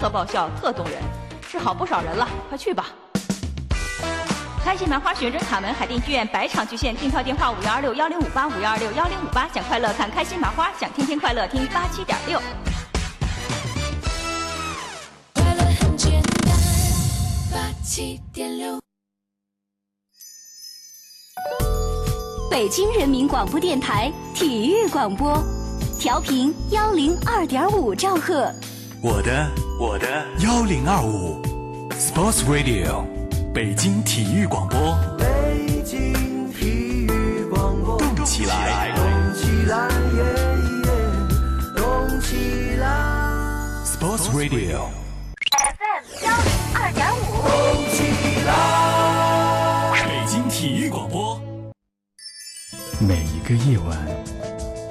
特爆笑，特动人，治好不少人了，快去吧！开心麻花旋转卡门海淀剧院百场巨献，订票电话五幺二六幺零五八五幺二六幺零五八，想快乐看开心麻花，想天天快乐听八七点六。快乐很简单，八七点六。北京人民广播电台体育广播，调频幺零二点五兆赫。我的我的幺零二五，Sports Radio，北京体育广播，北京体育广播，动起来动起来，耶耶，动起来，，Sports Radio，FM 幺零二点五，动起来。北京体育广播。每一个夜晚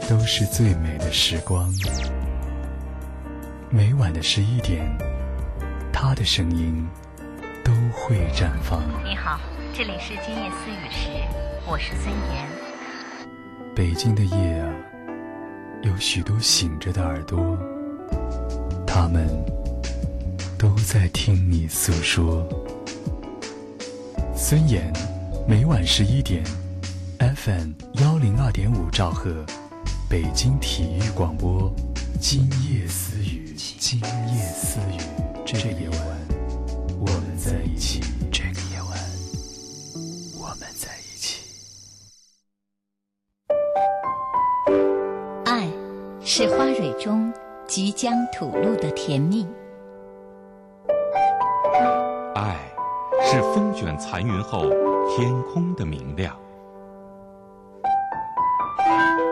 都是最美的时光。每晚的十一点，他的声音都会绽放。你好，这里是今夜思雨时，我是孙岩。北京的夜啊，有许多醒着的耳朵，他们都在听你诉说。孙岩，每晚十一点，FM 幺零二点五兆赫，北京体育广播，今夜思雨，今夜思雨，这个夜晚，我们在一起。这个夜晚，我们在一起。爱是花蕊中即将吐露的甜蜜，爱是风卷残云后天空的明亮，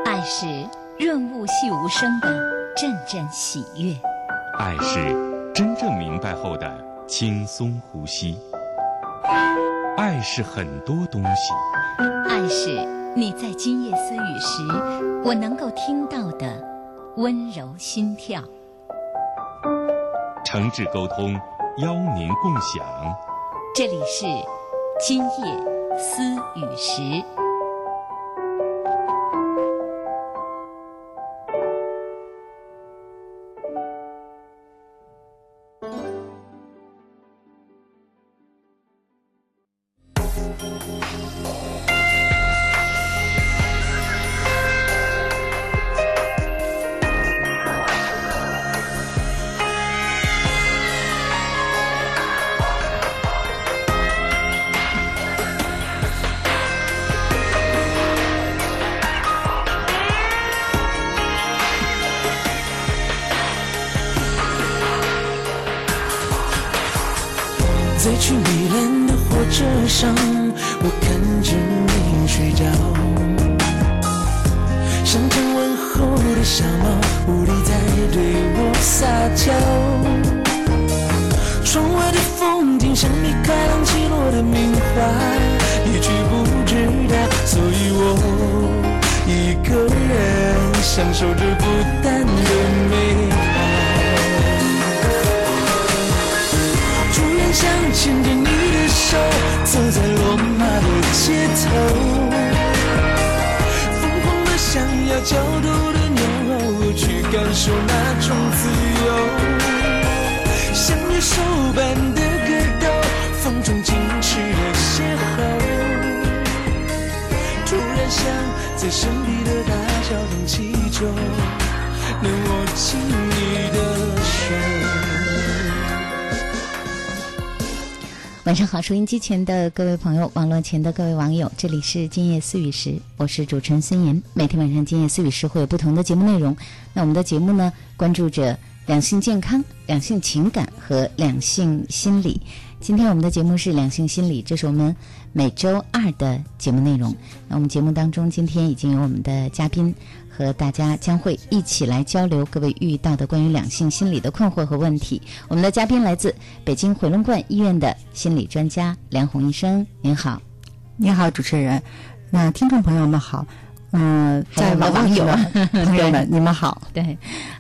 爱是润物细无声的阵阵喜悦，爱是真正明白后的轻松呼吸，爱是很多东西，爱是你在今夜思雨时，我能够听到的温柔心跳。诚挚沟通，邀您共享。这里是今夜思雨时。像野兽般的格斗，风中矜持的邂逅。突然想在神秘的大桥上祈求，能握紧你的手。晚上好，收音机前的各位朋友，网络前的各位网友，这里是今夜思雨时，我是主持人孙岩。每天晚上今夜思雨时会有不同的节目内容。那我们的节目呢，关注着两性健康、两性情感和两性心理。今天我们的节目是两性心理，这是我们每周二的节目内容。那我们节目当中，今天已经有我们的嘉宾和大家将会一起来交流各位遇到的关于两性心理的困惑和问题。我们的嘉宾来自北京回龙观医院的心理专家梁红医生，您好。你好，主持人。那听众朋友们好，嗯、在还有我们网网友 朋友们，你们好。对，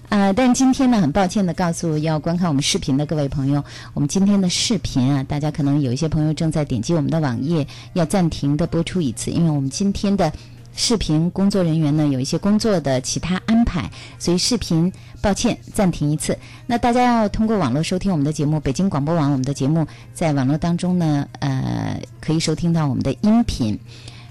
呃，但今天呢，很抱歉的告诉要观看我们视频的各位朋友，我们今天的视频啊，大家可能有一些朋友正在点击我们的网页，要暂停的播出一次，因为我们今天的视频工作人员呢有一些工作的其他安排，所以视频抱歉暂停一次。那大家要通过网络收听我们的节目，北京广播网我们的节目在网络当中呢，呃，可以收听到我们的音频。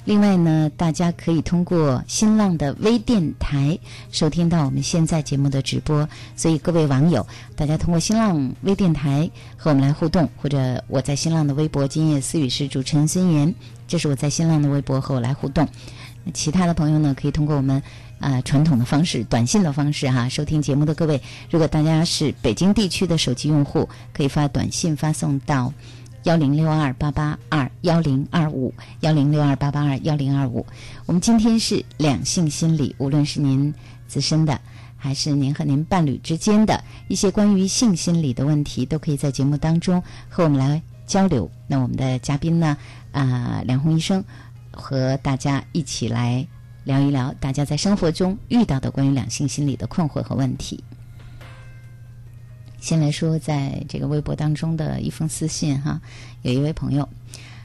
另外呢，大家可以通过新浪的微电台收听到我们现在节目的直播。所以各位网友，大家通过新浪微电台和我们来互动，或者我在新浪的微博“今夜思语”是主持人孙岩，这是我在新浪的微博和我来互动。其他的朋友呢，可以通过我们呃传统的方式，短信的方式哈，收听节目的各位，如果大家是北京地区的手机用户，可以发短信发送到幺零六二八八二幺零二五幺零六二八八二幺零二五。我们今天是两性心理，无论是您自身的，还是您和您伴侣之间的一些关于性心理的问题，都可以在节目当中和我们来交流。那我们的嘉宾呢，啊、梁红医生。和大家一起来聊一聊大家在生活中遇到的关于两性心理的困惑和问题。先来说，在这个微博当中的一封私信哈，有一位朋友，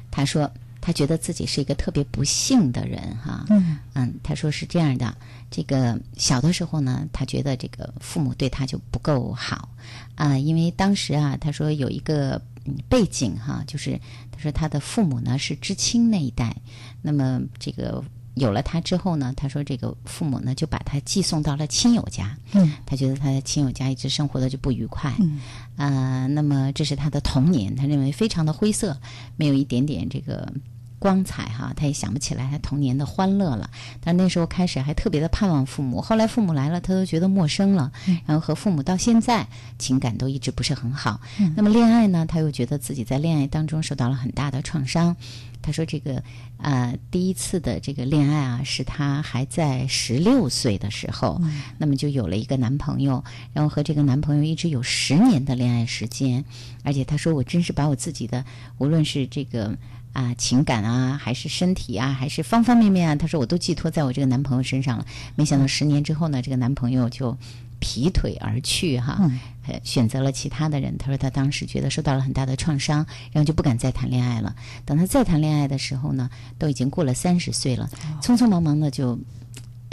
他说他觉得自己是一个特别不幸的人哈，嗯。嗯，他说是这样的，这个小的时候呢，他觉得这个父母对他就不够好。啊、因为当时啊，他说有一个嗯背景哈，就是他说他的父母呢是知青那一代，那么这个有了他之后呢，他说这个父母呢就把他寄送到了亲友家，嗯他觉得他在亲友家一直生活的就不愉快，嗯呃，那么这是他的童年，他认为非常的灰色，没有一点点这个光彩哈，他也想不起来他童年的欢乐了。但那时候开始还特别的盼望父母，后来父母来了，他都觉得陌生了，然后和父母到现在情感都一直不是很好。那么恋爱呢，他又觉得自己在恋爱当中受到了很大的创伤。他说：“这个呃，第一次的这个恋爱啊，是他还在十六岁的时候，那么就有了一个男朋友，然后和这个男朋友一直有十年的恋爱时间，而且他说我真是把我自己的无论是这个啊、情感啊，还是身体啊，还是方方面面啊，他说我都寄托在我这个男朋友身上了。没想到十年之后呢，这个男朋友就劈腿而去哈，呃选择了其他的人。他说他当时觉得受到了很大的创伤，然后就不敢再谈恋爱了。等他再谈恋爱的时候呢，都已经过了三十岁了，匆匆忙忙的就。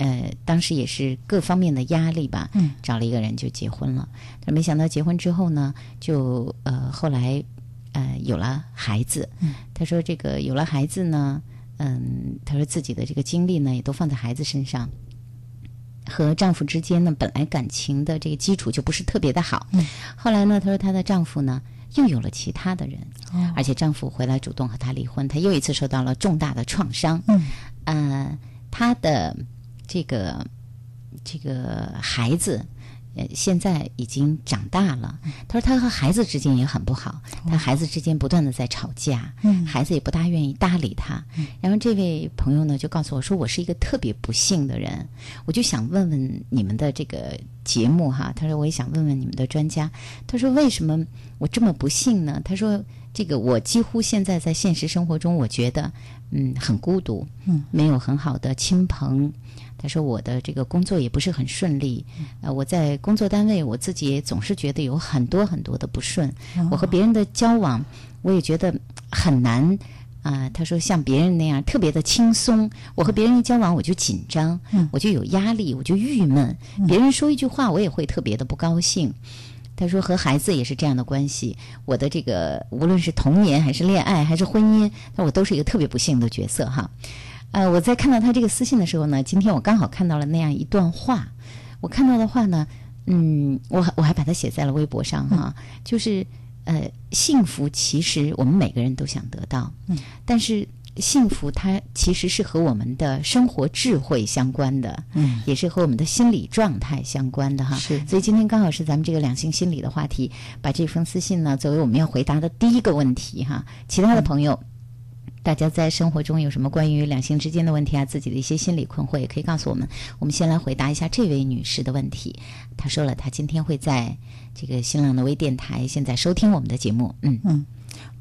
呃，当时也是各方面的压力吧，嗯找了一个人就结婚了。但没想到结婚之后呢，就呃后来呃有了孩子。嗯他说这个有了孩子呢，嗯，他说自己的这个精力呢也都放在孩子身上。和丈夫之间呢，本来感情的这个基础就不是特别的好。嗯后来呢，她说她的丈夫呢又有了其他的人，哦而且丈夫回来主动和她离婚，她又一次受到了重大的创伤。嗯呃，她的这个这个孩子。呃，现在已经长大了。他说他和孩子之间也很不好，他孩子之间不断的在吵架，嗯孩子也不大愿意搭理她。然后这位朋友呢就告诉我说，我是一个特别不幸的人，我就想问问你们的这个节目哈，他说我也想问问你们的专家，他说为什么我这么不幸呢？他说这个我几乎现在在现实生活中，我觉得嗯很孤独，嗯，没有很好的亲朋。他说我的这个工作也不是很顺利，呃，我在工作单位我自己也总是觉得有很多很多的不顺，我和别人的交往我也觉得很难。啊、他说像别人那样特别的轻松，我和别人一交往我就紧张，我就有压力，我就郁闷。别人说一句话，我也会特别的不高兴。他说和孩子也是这样的关系，我的这个无论是童年还是恋爱还是婚姻，那我都是一个特别不幸的角色哈。呃，我在看到他这个私信的时候呢，今天我刚好看到了那样一段话，我看到的话呢，嗯，我我还把它写在了微博上哈，就是呃，幸福其实我们每个人都想得到，嗯，但是幸福它其实是和我们的生活智慧相关的，嗯，也是和我们的心理状态相关的哈。是所以今天刚好是咱们这个两性心理的话题，把这封私信呢作为我们要回答的第一个问题哈。其他的朋友。大家在生活中有什么关于两性之间的问题啊，自己的一些心理困惑，也可以告诉我们。我们先来回答一下这位女士的问题。她说了，她今天会在这个新浪的微电台现在收听我们的节目。嗯嗯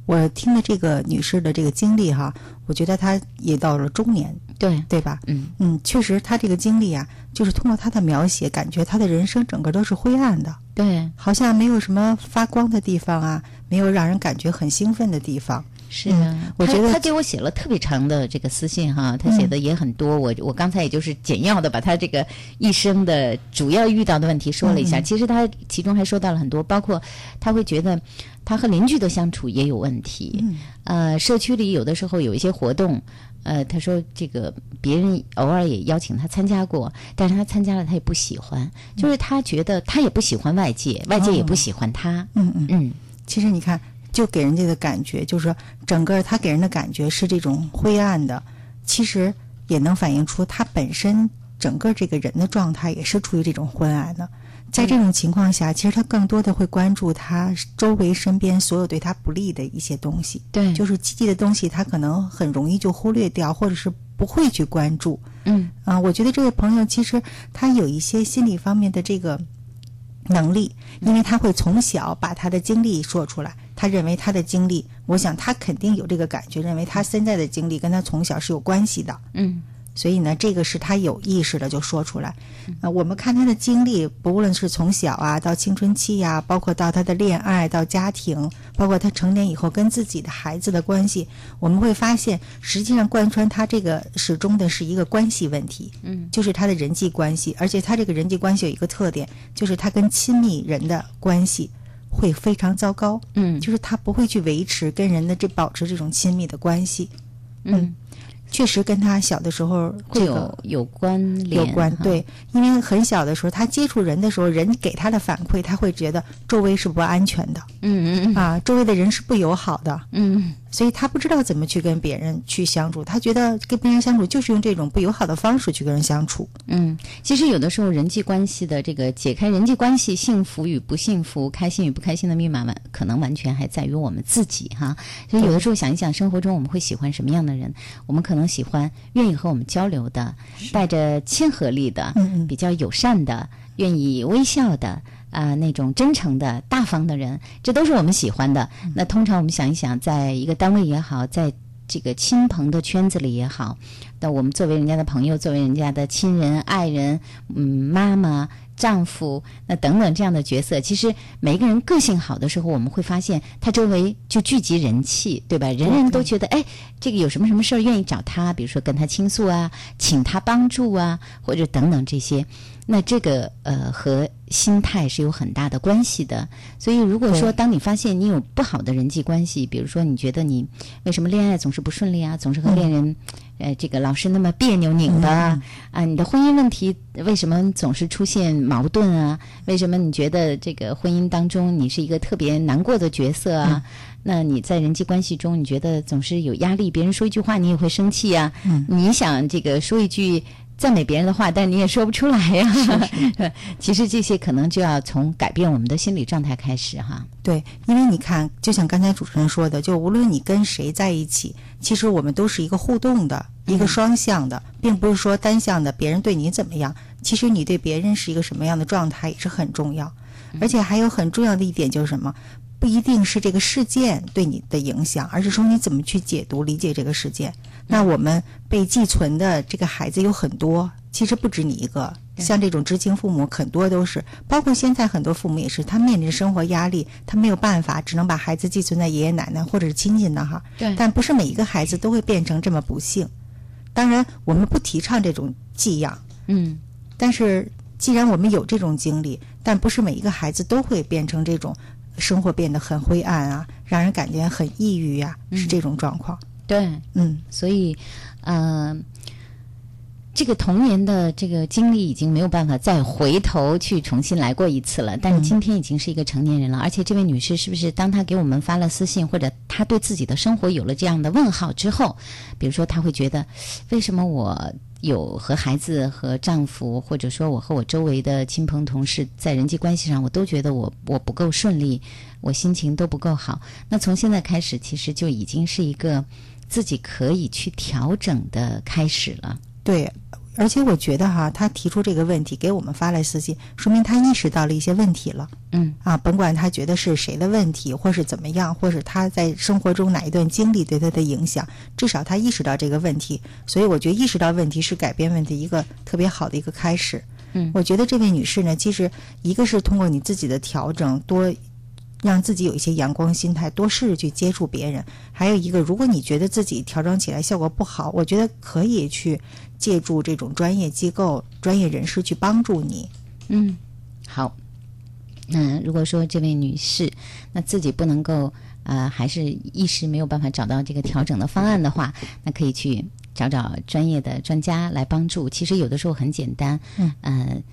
我听了这个女士的这个经历哈，我觉得她也到了中年，对，对吧？嗯嗯，确实，她这个经历啊，就是通过她的描写，感觉她的人生整个都是灰暗的，对，好像没有什么发光的地方啊，没有让人感觉很兴奋的地方。是啊，他我觉得他给我写了特别长的这个私信哈，他写的也很多。我我刚才也就是简要的把他这个一生的主要遇到的问题说了一下。其实他其中还说到了很多，包括他会觉得他和邻居的相处也有问题。呃，社区里有的时候有一些活动，呃，他说这个别人偶尔也邀请他参加过，但是他参加了他也不喜欢，就是他觉得他也不喜欢外界，外界也不喜欢他。嗯嗯嗯，其实你看，就给人家的感觉，就是说整个他给人的感觉是这种灰暗的，其实也能反映出他本身整个这个人的状态也是处于这种昏暗的。在这种情况下，其实他更多的会关注他周围身边所有对他不利的一些东西。对就是积极的东西，他可能很容易就忽略掉，或者是不会去关注。嗯啊，我觉得这位朋友其实他有一些心理方面的这个能力，因为他会从小把他的经历说出来。他认为他的经历，我想他肯定有这个感觉，认为他现在的经历跟他从小是有关系的。嗯所以呢，这个是他有意识的就说出来。呃，我们看他的经历，不论是从小啊到青春期呀、包括到他的恋爱到家庭，包括他成年以后跟自己的孩子的关系，我们会发现，实际上贯穿他这个始终的是一个关系问题。嗯，就是他的人际关系，而且他这个人际关系有一个特点，就是他跟亲密人的关系会非常糟糕。嗯。就是他不会去维持跟人的这保持这种亲密的关系。嗯，确实跟他小的时候会有这个有关联有关，对，因为很小的时候，他接触人的时候，人给他的反馈，他会觉得周围是不安全的嗯嗯嗯。啊，周围的人是不友好的，嗯所以他不知道怎么去跟别人去相处，他觉得跟别人相处就是用这种不友好的方式去跟人相处。嗯，其实有的时候人际关系的这个解开人际关系幸福与不幸福、开心与不开心的密码，完可能完全还在于我们自己哈。所以有的时候想一想，生活中我们会喜欢什么样的人？我们可能喜欢愿意和我们交流的，带着亲和力的，嗯嗯比较友善的，愿意微笑的。啊、那种真诚的、大方的人，这都是我们喜欢的。那通常我们想一想，在一个单位也好，在这个亲朋的圈子里也好，那我们作为人家的朋友，作为人家的亲人、爱人，嗯，妈妈、丈夫，那等等这样的角色，其实每一个人个性好的时候，我们会发现他周围就聚集人气，对吧？人人都觉得，哎，这个有什么什么事儿愿意找他，比如说跟他倾诉啊，请他帮助啊，或者等等这些。那这个呃和心态是有很大的关系的。所以如果说当你发现你有不好的人际关系，比如说你觉得你为什么恋爱总是不顺利啊，总是和恋人。呃，这个老是那么别扭拧巴啊，啊，你的婚姻问题为什么总是出现矛盾啊？为什么你觉得这个婚姻当中你是一个特别难过的角色啊？那你在人际关系中，你觉得总是有压力，别人说一句话你也会生气啊？你想这个说一句赞美别人的话，但你也说不出来呀、其实这些可能就要从改变我们的心理状态开始哈。对，因为你看，就像刚才主持人说的，就无论你跟谁在一起，其实我们都是一个互动的，一个双向的，并不是说单向的，别人对你怎么样，其实你对别人是一个什么样的状态也是很重要。而且还有很重要的一点就是什么？不一定是这个事件对你的影响，而是说你怎么去解读、理解这个事件。那我们被寄存的这个孩子有很多，其实不止你一个。像这种知青父母，很多都是，包括现在很多父母也是，他面临生活压力，他没有办法，只能把孩子寄存在爷爷奶奶或者是亲戚那哈。对但不是每一个孩子都会变成这么不幸。当然，我们不提倡这种寄养，嗯但是既然我们有这种经历，但不是每一个孩子都会变成这种生活变得很灰暗啊，让人感觉很抑郁呀、是这种状况。对，嗯，所以，呃，这个童年的这个经历已经没有办法再回头去重新来过一次了。但是今天已经是一个成年人了，而且这位女士是不是当她给我们发了私信，或者她对自己的生活有了这样的问号之后，比如说她会觉得，为什么我有和孩子、和丈夫，或者说我和我周围的亲朋同事在人际关系上，我都觉得我我不够顺利，我心情都不够好。那从现在开始，其实就已经是一个自己可以去调整的开始了。对。而且我觉得哈，他提出这个问题给我们发来私信，说明他意识到了一些问题了。嗯啊，甭管他觉得是谁的问题，或是怎么样，或是他在生活中哪一段经历对他的影响，至少他意识到这个问题。所以我觉得意识到问题是改变问题一个特别好的一个开始。嗯我觉得这位女士呢，其实一个是通过你自己的调整，多让自己有一些阳光心态，多试着去接触别人。还有一个，如果你觉得自己调整起来效果不好，我觉得可以去借助这种专业机构、专业人士去帮助你。嗯，好。那如果说这位女士，那自己不能够呃，还是一时没有办法找到这个调整的方案的话，那可以去找找专业的专家来帮助。其实有的时候很简单，嗯，呃，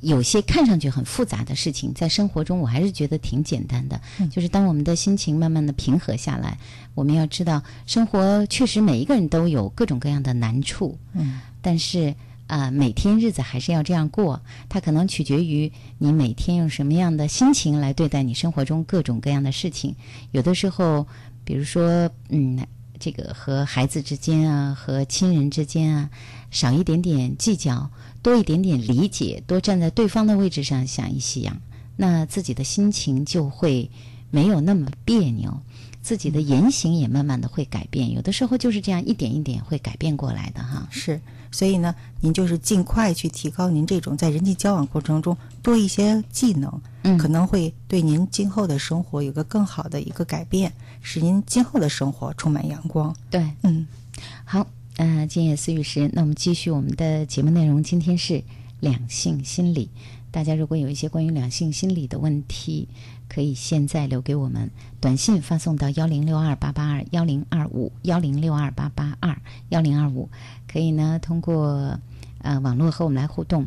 有些看上去很复杂的事情，在生活中我还是觉得挺简单的。就是当我们的心情慢慢的平和下来，我们要知道，生活确实每一个人都有各种各样的难处，嗯，但是啊、每天日子还是要这样过。它可能取决于你每天用什么样的心情来对待你生活中各种各样的事情。有的时候，比如说，嗯，这个和孩子之间啊，和亲人之间啊，少一点点计较，多一点点理解，多站在对方的位置上想一想，那自己的心情就会没有那么别扭。自己的言行也慢慢的会改变，有的时候就是这样一点一点会改变过来的哈。是，所以呢，您就是尽快去提高您这种在人际交往过程中多一些技能，嗯可能会对您今后的生活有个更好的一个改变，使您今后的生活充满阳光。对，嗯，好，呃，今夜思雨时，那我们继续我们的节目内容。今天是两性心理，大家如果有一些关于两性心理的问题，可以现在留给我们短信发送到幺零六二八八二幺零二五幺零六二八八二幺零二五，可以呢通过呃网络和我们来互动。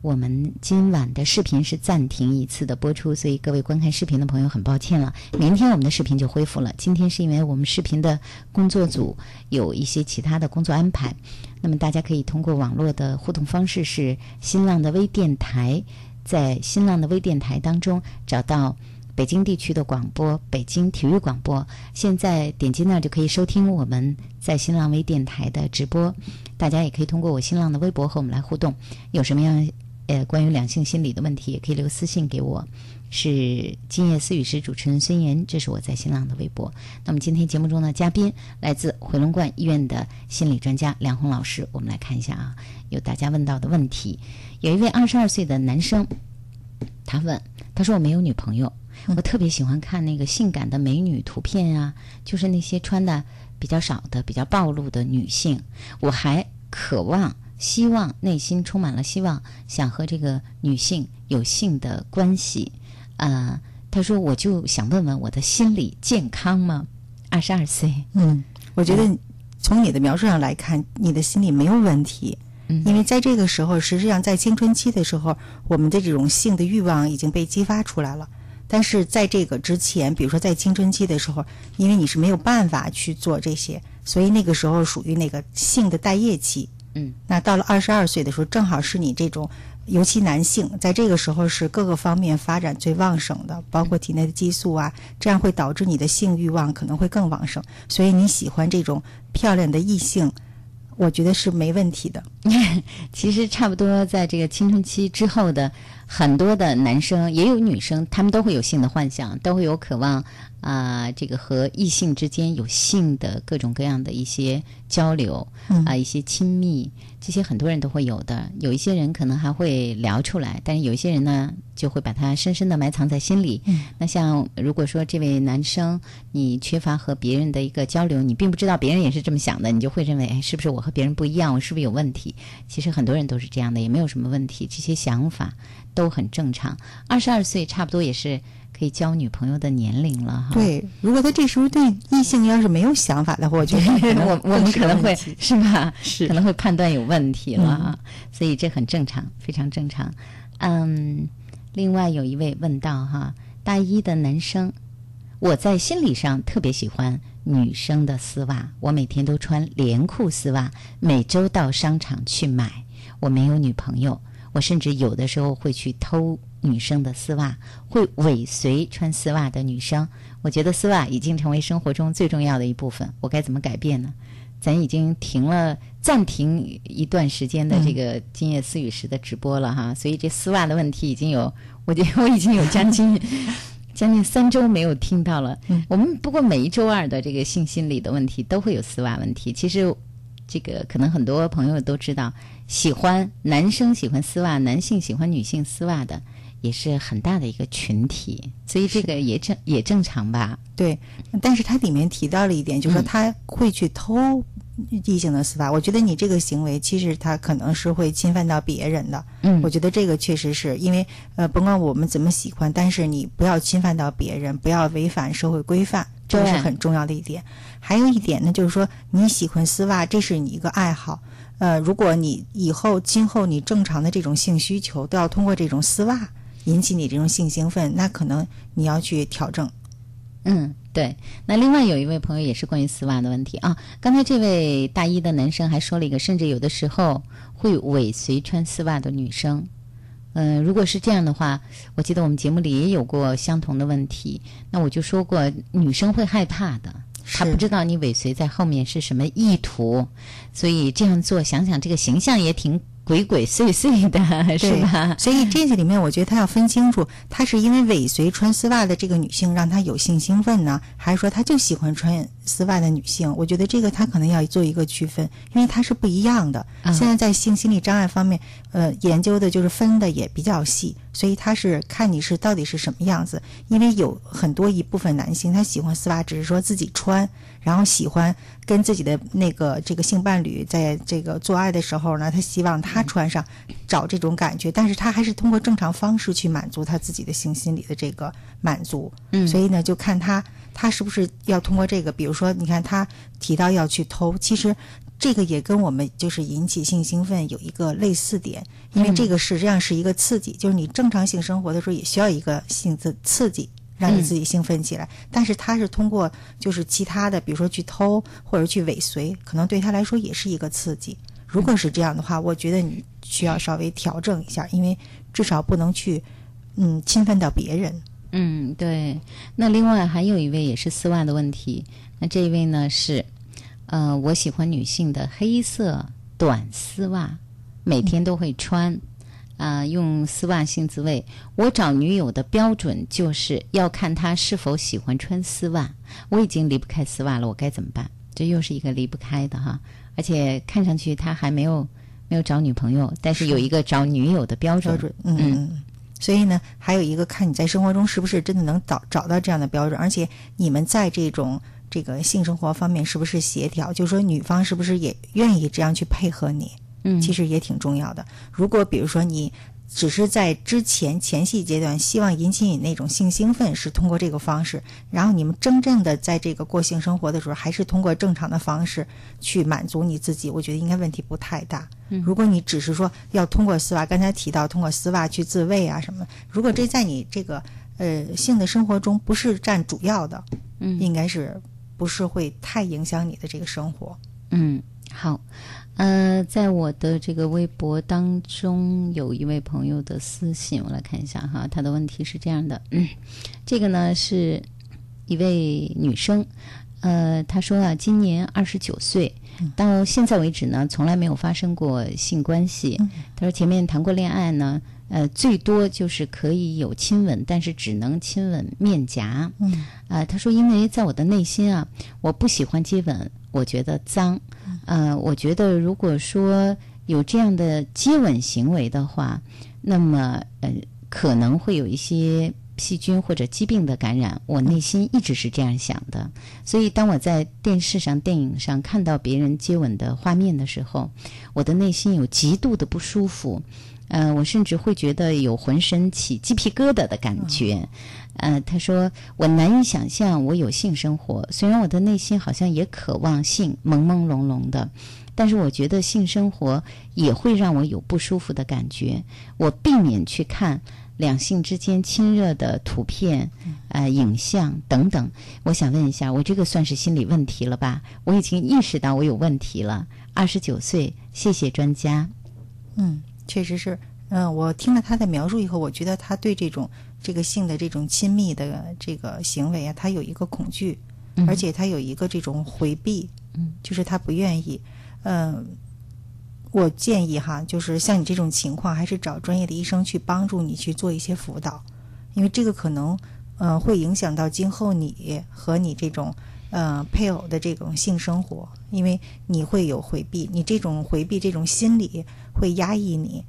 我们今晚的视频是暂停一次的播出，所以各位观看视频的朋友很抱歉了。明天我们的视频就恢复了。今天是因为我们视频的工作组有一些其他的工作安排，那么大家可以通过网络的互动方式是新浪的微电台，在新浪的微电台当中找到。北京地区的广播，北京体育广播，现在点击那儿就可以收听我们在新浪微电台的直播。大家也可以通过我新浪的微博和我们来互动，有什么样呃关于两性心理的问题，也可以留私信给我。是今夜思雨时主持人孙岩，这是我在新浪的微博。那么今天节目中的嘉宾来自回龙观医院的心理专家梁红老师，我们来看一下啊，有大家问到的问题。有一位二十二岁的男生，他问，他说我没有女朋友，我特别喜欢看那个性感的美女图片啊，就是那些穿的比较少的、比较暴露的女性，我还渴望。希望内心充满了希望，想和这个女性有性的关系，啊、他说我就想问问我的心理健康吗？二十二岁，嗯，我觉得从你的描述上来看，你的心理没有问题。嗯因为在这个时候，实际上在青春期的时候，我们的这种性的欲望已经被激发出来了。但是在这个之前，比如说在青春期的时候，因为你是没有办法去做这些，所以那个时候属于那个性的待业期。嗯，那到了二十二岁的时候，正好是你这种，尤其男性在这个时候是各个方面发展最旺盛的，包括体内的激素啊，这样会导致你的性欲望可能会更旺盛。所以你喜欢这种漂亮的异性，我觉得是没问题的。其实差不多在这个青春期之后的很多的男生也有女生，他们都会有性的幻想，都会有渴望啊、这个和异性之间有性的各种各样的一些交流啊、一些亲密，这些很多人都会有的。有一些人可能还会聊出来，但是有一些人呢，就会把它深深的埋藏在心里。那像如果说这位男生你缺乏和别人的一个交流，你并不知道别人也是这么想的，你就会认为，哎，是不是我和别人不一样？我是不是有问题？其实很多人都是这样的，也没有什么问题，这些想法都很正常。二十二岁差不多也是可以交女朋友的年龄了哈。对，如果他这时候对异性要是没有想法的话，我觉得我我们可能会是吧？是可能会判断有问题了啊，所以这很正常，非常正常。嗯，另外有一位问到哈，大一的男生，我在心理上特别喜欢女生的丝袜，我每天都穿连裤丝袜，每周到商场去买。我没有女朋友，我甚至有的时候会去偷女生的丝袜，会尾随穿丝袜的女生。我觉得丝袜已经成为生活中最重要的一部分，我该怎么改变呢？咱已经停了暂停一段时间的这个今夜思雨时的直播了哈，所以这丝袜的问题已经有，我觉得 我已经有将近 将近三周没有听到了。我们不过每一周二的这个性心理的问题都会有丝袜问题，其实这个可能很多朋友都知道，喜欢男生喜欢丝袜，男性喜欢女性丝袜的也是很大的一个群体，所以这个也正也正常吧。对，但是它里面提到了一点，就是说他会去偷异性的丝袜。我觉得你这个行为，其实他可能是会侵犯到别人的。嗯我觉得这个确实是因为，呃，甭管我们怎么喜欢，但是你不要侵犯到别人，不要违反社会规范，这是很重要的一点。还有一点呢，就是说你喜欢丝袜，这是你一个爱好。呃，如果你以后今后你正常的这种性需求都要通过这种丝袜引起你这种性兴奋，那可能你要去调整。嗯，对。那另外有一位朋友也是关于丝袜的问题啊。刚才这位大一的男生还说了一个，甚至有的时候会尾随穿丝袜的女生。嗯、如果是这样的话，我记得我们节目里也有过相同的问题。那我就说过，女生会害怕的，她不知道你尾随在后面是什么意图，所以这样做，想想这个形象也挺鬼鬼祟祟的，是对吧？所以这个里面，我觉得他要分清楚，他是因为尾随穿丝袜的这个女性让他有性兴奋呢，还是说他就喜欢穿丝袜的女性？我觉得这个她可能要做一个区分，因为它是不一样的。啊现在在性心理障碍方面，呃，研究的就是分的也比较细，所以他是看你是到底是什么样子。因为有很多一部分男性他喜欢丝袜，只是说自己穿，然后喜欢跟自己的那个这个性伴侣在这个做爱的时候呢，他希望他穿上，找这种感觉，但是他还是通过正常方式去满足他自己的性心理的这个满足。嗯所以呢，就看他他是不是要通过这个，比如说，你看他提到要去偷，其实。这个也跟我们就是引起性兴奋有一个类似点，因为这个实际上是一个刺激，就是你正常性生活的时候也需要一个性刺刺激，让你自己兴奋起来。但是他是通过就是其他的，比如说去偷或者去尾随，可能对他来说也是一个刺激。如果是这样的话，我觉得你需要稍微调整一下，因为至少不能去嗯侵犯到别人。嗯，对。那另外还有一位也是丝袜的问题，那这一位呢是，呃，我喜欢女性的黑色短丝袜，每天都会穿，啊、用丝袜性自慰。我找女友的标准就是要看她是否喜欢穿丝袜。我已经离不开丝袜了，我该怎么办？这又是一个离不开的哈，而且看上去他还没有没有找女朋友，但是有一个找女友的标准。标准，嗯嗯嗯。所以呢，还有一个看你在生活中是不是真的能找找到这样的标准，而且你们在这种这个性生活方面是不是协调？就是说女方是不是也愿意这样去配合你？嗯其实也挺重要的。如果比如说你只是在之前前戏阶段希望引起你那种性兴奋，是通过这个方式，然后你们真正的在这个过性生活的时候，还是通过正常的方式去满足你自己，我觉得应该问题不太大。如果你只是说要通过丝袜，刚才提到通过丝袜去自慰啊什么，如果这在你这个呃性的生活中不是占主要的，嗯应该是不是会太影响你的这个生活。嗯，好，呃，在我的这个微博当中，有一位朋友的私信，我来看一下哈，他的问题是这样的，嗯，这个呢是一位女生，呃，她说啊，今年二十九岁，到现在为止呢，从来没有发生过性关系。她说前面谈过恋爱呢，呃，最多就是可以有亲吻，但是只能亲吻面颊。嗯，呃，她说因为在我的内心啊，我不喜欢接吻，我觉得脏。呃，我觉得如果说有这样的接吻行为的话，那么呃可能会有一些细菌或者疾病的感染。我内心一直是这样想的，所以当我在电视上、电影上看到别人接吻的画面的时候，我的内心有极度的不舒服。呃，我甚至会觉得有浑身起鸡皮疙瘩的感觉。呃，他说我难以想象我有性生活，虽然我的内心好像也渴望性，朦朦胧胧的，但是我觉得性生活也会让我有不舒服的感觉。我避免去看两性之间亲热的图片、呃影像等等。我想问一下，我这个算是心理问题了吧？我已经意识到我有问题了。二十九岁，谢谢专家。嗯，确实是。嗯，我听了他的描述以后，我觉得他对这种这个性的这种亲密的这个行为啊，他有一个恐惧，而且他有一个这种回避，嗯，就是他不愿意。嗯，我建议哈，就是像你这种情况，还是找专业的医生去帮助你去做一些辅导，因为这个可能呃会影响到今后你和你这种呃配偶的这种性生活，因为你会有回避，你这种回避这种心理会压抑你。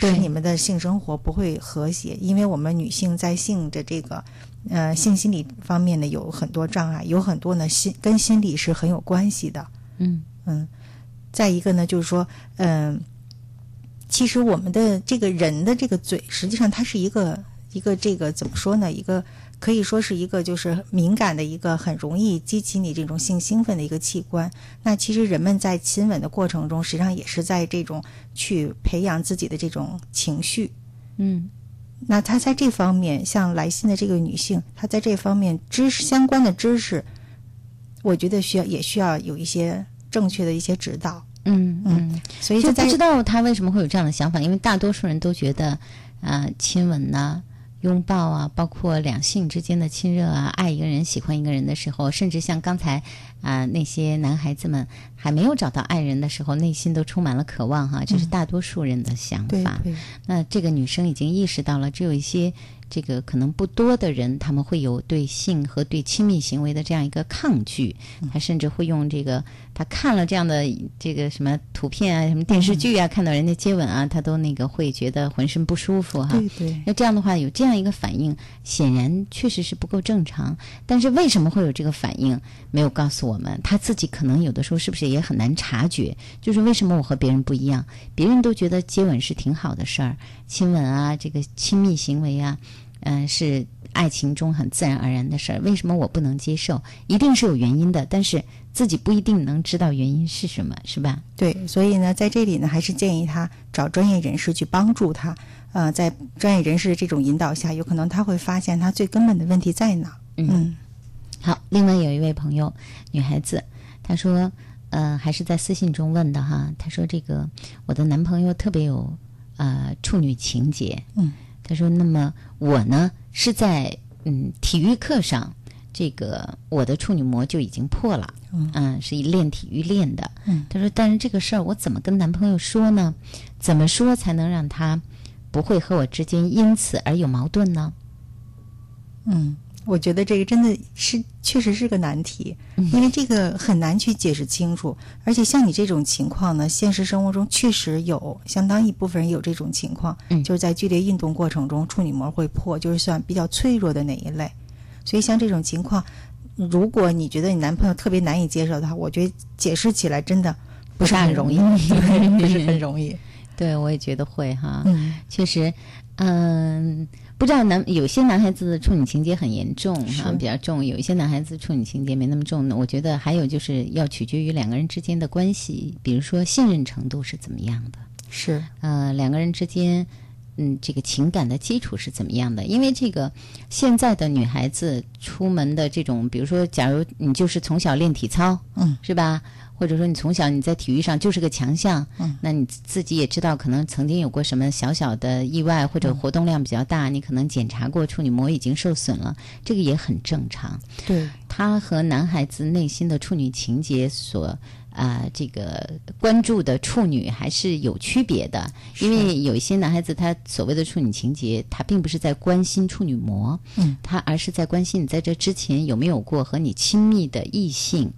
使你们的性生活不会和谐。因为我们女性在性的这个呃性心理方面呢有很多障碍，有很多呢心跟心理是很有关系的。嗯嗯，再一个呢，就是说，嗯、其实我们的这个人的这个嘴，实际上它是一个一个这个怎么说呢？一个可以说是一个就是敏感的一个很容易激起你这种性兴奋的一个器官。那其实人们在亲吻的过程中，实际上也是在这种去培养自己的这种情绪。嗯那他在这方面，像来信的这个女性，她在这方面知识相关的知识，我觉得需要也需要有一些正确的一些指导。嗯嗯，所以就在不知道他为什么会有这样的想法，因为大多数人都觉得，啊、亲吻呐、拥抱啊，包括两性之间的亲热啊，爱一个人、喜欢一个人的时候，甚至像刚才啊、那些男孩子们还没有找到爱人的时候，内心都充满了渴望哈，这是大多数人的想法。那这个女生已经意识到了，只有一些这个可能不多的人，他们会有对性和对亲密行为的这样一个抗拒，他甚至会用这个，他看了这样的这个什么图片啊、什么电视剧啊，看到人家接吻啊，他都那个会觉得浑身不舒服哈。对对那这样的话，有这样一个反应，显然确实是不够正常。但是为什么会有这个反应，没有告诉我们，他自己可能有的时候是不是也很难察觉？就是为什么我和别人不一样？别人都觉得接吻是挺好的事儿，亲吻啊，这个亲密行为啊，嗯、是爱情中很自然而然的事儿。为什么我不能接受？一定是有原因的，但是自己不一定能知道原因是什么，是吧？对，所以呢，在这里呢，还是建议他找专业人士去帮助他。呃，在专业人士的这种引导下，有可能他会发现他最根本的问题在哪。嗯好，另外有一位朋友，女孩子，她说，呃，还是在私信中问的哈。她说，这个我的男朋友特别有呃处女情节。嗯，她说，那么我呢是在嗯体育课上，这个我的处女膜就已经破了。嗯是以练体育练的。嗯，她说，但是这个事儿我怎么跟男朋友说呢？怎么说才能让他不会和我之间因此而有矛盾呢？嗯，我觉得这个真的是确实是个难题，因为这个很难去解释清楚。而且像你这种情况呢，现实生活中确实有相当一部分人有这种情况，嗯就是在剧烈运动过程中处女膜会破，就是算比较脆弱的那一类。所以像这种情况，如果你觉得你男朋友特别难以接受的话，我觉得解释起来真的不是很容易，不是很 容易。对，我也觉得会哈。嗯确实，嗯，不知道男有些男孩子的处女情节很严重哈，是比较重；有一些男孩子处女情节没那么重的。我觉得还有就是要取决于两个人之间的关系，比如说信任程度是怎么样的，是，呃，两个人之间。嗯，这个情感的基础是怎么样的？因为这个现在的女孩子出门的这种，比如说，假如你就是从小练体操，嗯，是吧？或者说你从小你在体育上就是个强项，嗯，那你自己也知道，可能曾经有过什么小小的意外，或者活动量比较大，你可能检查过处女膜已经受损了，这个也很正常。对，他和男孩子内心的处女情节所啊、这个关注的处女还是有区别的，因为有一些男孩子他所谓的处女情节，他并不是在关心处女膜，嗯，他而是在关心你在这之前有没有过和你亲密的异性。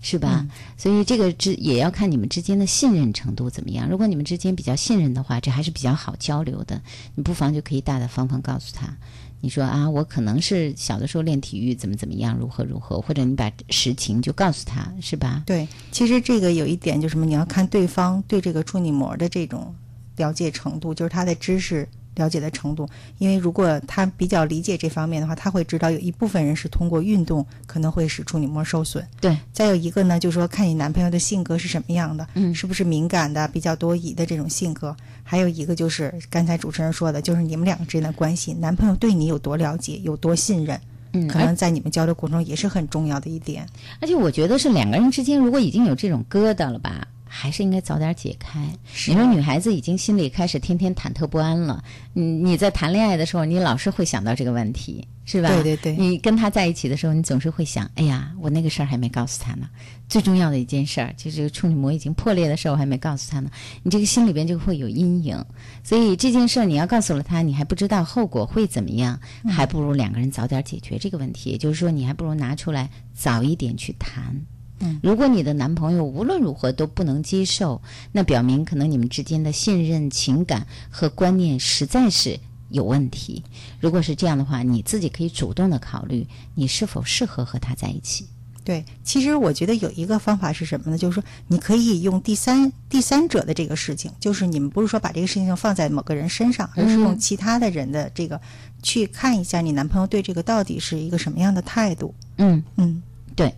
是吧？所以这个之也要看你们之间的信任程度怎么样。如果你们之间比较信任的话，这还是比较好交流的。你不妨就可以大大方方告诉他，你说啊，我可能是小的时候练体育，怎么怎么样，如何如何，或者你把实情就告诉他，是吧？对，其实这个有一点就是什么，你要看对方对这个处女膜的这种了解程度，就是他的知识了解的程度。因为如果他比较理解这方面的话，他会知道有一部分人是通过运动可能会使处女膜受损。对，再有一个呢，就是说看你男朋友的性格是什么样的，嗯是不是敏感的、比较多疑的这种性格。还有一个就是刚才主持人说的，就是你们两个之间的关系，男朋友对你有多了解、有多信任，嗯，可能在你们交流过程中也是很重要的一点。而且我觉得是两个人之间如果已经有这种疙瘩了吧，还是应该早点解开。你说女孩子已经心里开始天天忐忑不安了，你你在谈恋爱的时候，你老是会想到这个问题，是吧？对对对你跟他在一起的时候，你总是会想，哎呀，我那个事儿还没告诉他呢。最重要的一件事儿，就是这个处女膜已经破裂的事儿，我还没告诉他呢。你这个心里边就会有阴影，所以这件事儿你要告诉了他，你还不知道后果会怎么样，嗯还不如两个人早点解决这个问题。也就是说，你还不如拿出来早一点去谈。嗯，如果你的男朋友无论如何都不能接受，那表明可能你们之间的信任、情感和观念实在是有问题。如果是这样的话，你自己可以主动的考虑你是否适合和他在一起。对，其实我觉得有一个方法是什么呢？就是说，你可以用第三第三者的这个事情，就是你们不是说把这个事情放在某个人身上，而是用其他的人的这个、去看一下你男朋友对这个到底是一个什么样的态度。嗯嗯，对。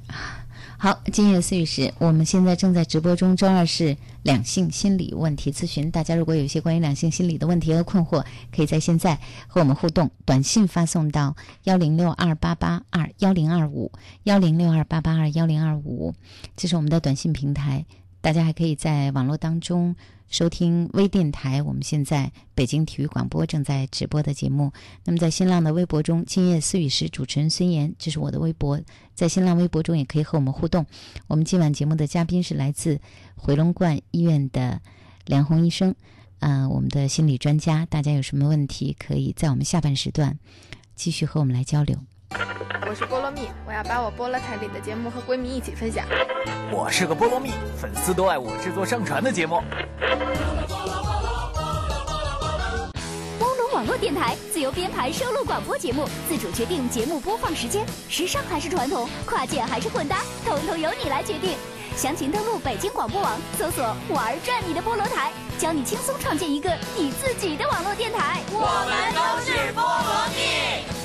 好，今夜思雨时，我们现在正在直播中。周二是两性心理问题咨询，大家如果有一些关于两性心理的问题和困惑，可以在现在和我们互动，短信发送到幺零六二八八二幺零二五幺零六二八八二幺零二五，这是我们的短信平台。大家还可以在网络当中收听微电台，我们现在北京体育广播正在直播的节目。那么在新浪的微博中，今夜思雨时主持人孙岩，这是我的微博，在新浪微博中也可以和我们互动。我们今晚节目的嘉宾是来自回龙观医院的梁红医生，啊、我们的心理专家。大家有什么问题，可以在我们下半时段继续和我们来交流。我是菠萝蜜，我要把我菠萝台里的节目和闺蜜一起分享。我是个菠萝蜜，粉丝都爱我制作上传的节目。光荣网络电台自由编排收录广播节目，自主决定节目播放时间，时尚还是传统，跨界还是混搭，统统由你来决定。详情登录北京广播网，搜索“玩转你的菠萝台”，教你轻松创建一个你自己的网络电台。我们都是菠萝蜜。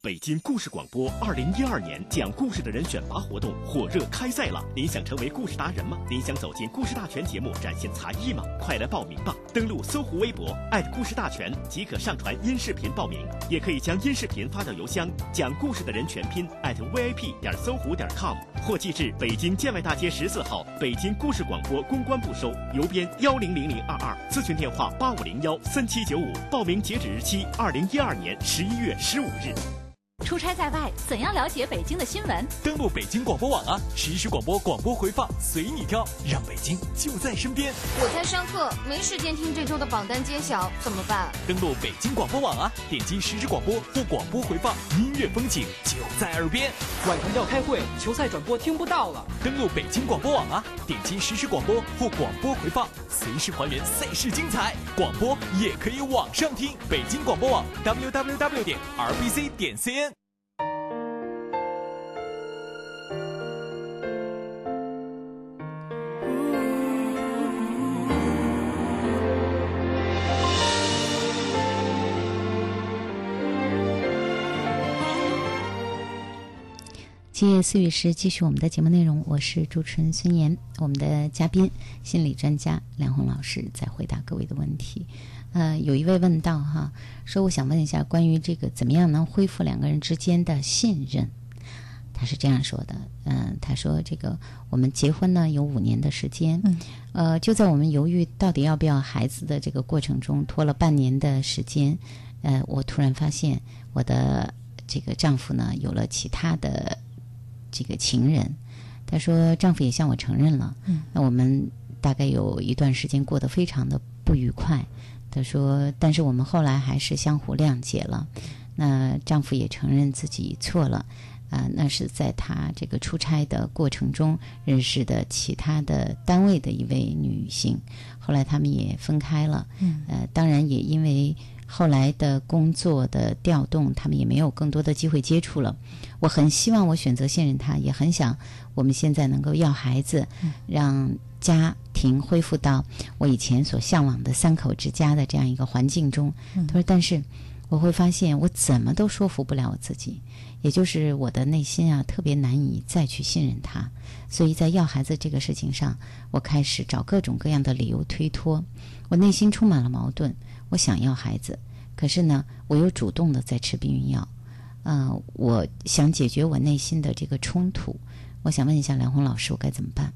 北京故事广播二零一二年讲故事的人选拔活动火热开赛了！您想成为故事达人吗？您想走进故事大全节目展现才艺吗？快来报名吧！登录搜狐微博故事大全即可上传音视频报名，也可以将音视频发到邮箱讲故事的人全拼 @vip 点搜狐点 com，或寄至北京建外大街十四号北京故事广播公关部收，邮编幺零零零二二，咨询电话八五零幺三七九五，报名截止日期二零一二年十一月十五日。出差在外，怎样了解北京的新闻？登录北京广播网啊，实时广播、广播回放随你挑，让北京就在身边。我在上课，没时间听这周的榜单揭晓，怎么办？登录北京广播网啊，点击实时广播或广播回放，音乐风景就在耳边。晚上要开会，球赛转播听不到了。登录北京广播网啊，点击实时广播或广播回放，随时还原赛事精彩。广播也可以网上听，北京广播网 www 点 rbc 点 cn。今夜思雨时继续我们的节目内容，我是主持人孙岩，我们的嘉宾心理专家梁红老师在回答各位的问题。呃，有一位问到哈，说我想问一下关于这个怎么样能恢复两个人之间的信任？他是这样说的，嗯、他说这个我们结婚呢有五年的时间，嗯，呃，就在我们犹豫到底要不要孩子的这个过程中，拖了半年的时间，呃，我突然发现我的这个丈夫呢有了其他的这个情人。她说丈夫也向我承认了，嗯，那我们大概有一段时间过得非常的不愉快。她说，但是我们后来还是相互谅解了。那丈夫也承认自己错了。啊、那是在他这个出差的过程中认识的其他的单位的一位女性，后来他们也分开了。嗯呃，当然也因为后来的工作的调动，他们也没有更多的机会接触了。我很希望我选择信任他，也很想我们现在能够要孩子，让家庭恢复到我以前所向往的三口之家的这样一个环境中。他说，但是我会发现我怎么都说服不了我自己。也就是我的内心啊，特别难以再去信任他，所以在要孩子这个事情上，我开始找各种各样的理由推脱。我内心充满了矛盾，我想要孩子，可是呢，我又主动的在吃避孕药。呃，我想解决我内心的这个冲突。我想问一下梁红老师，我该怎么办？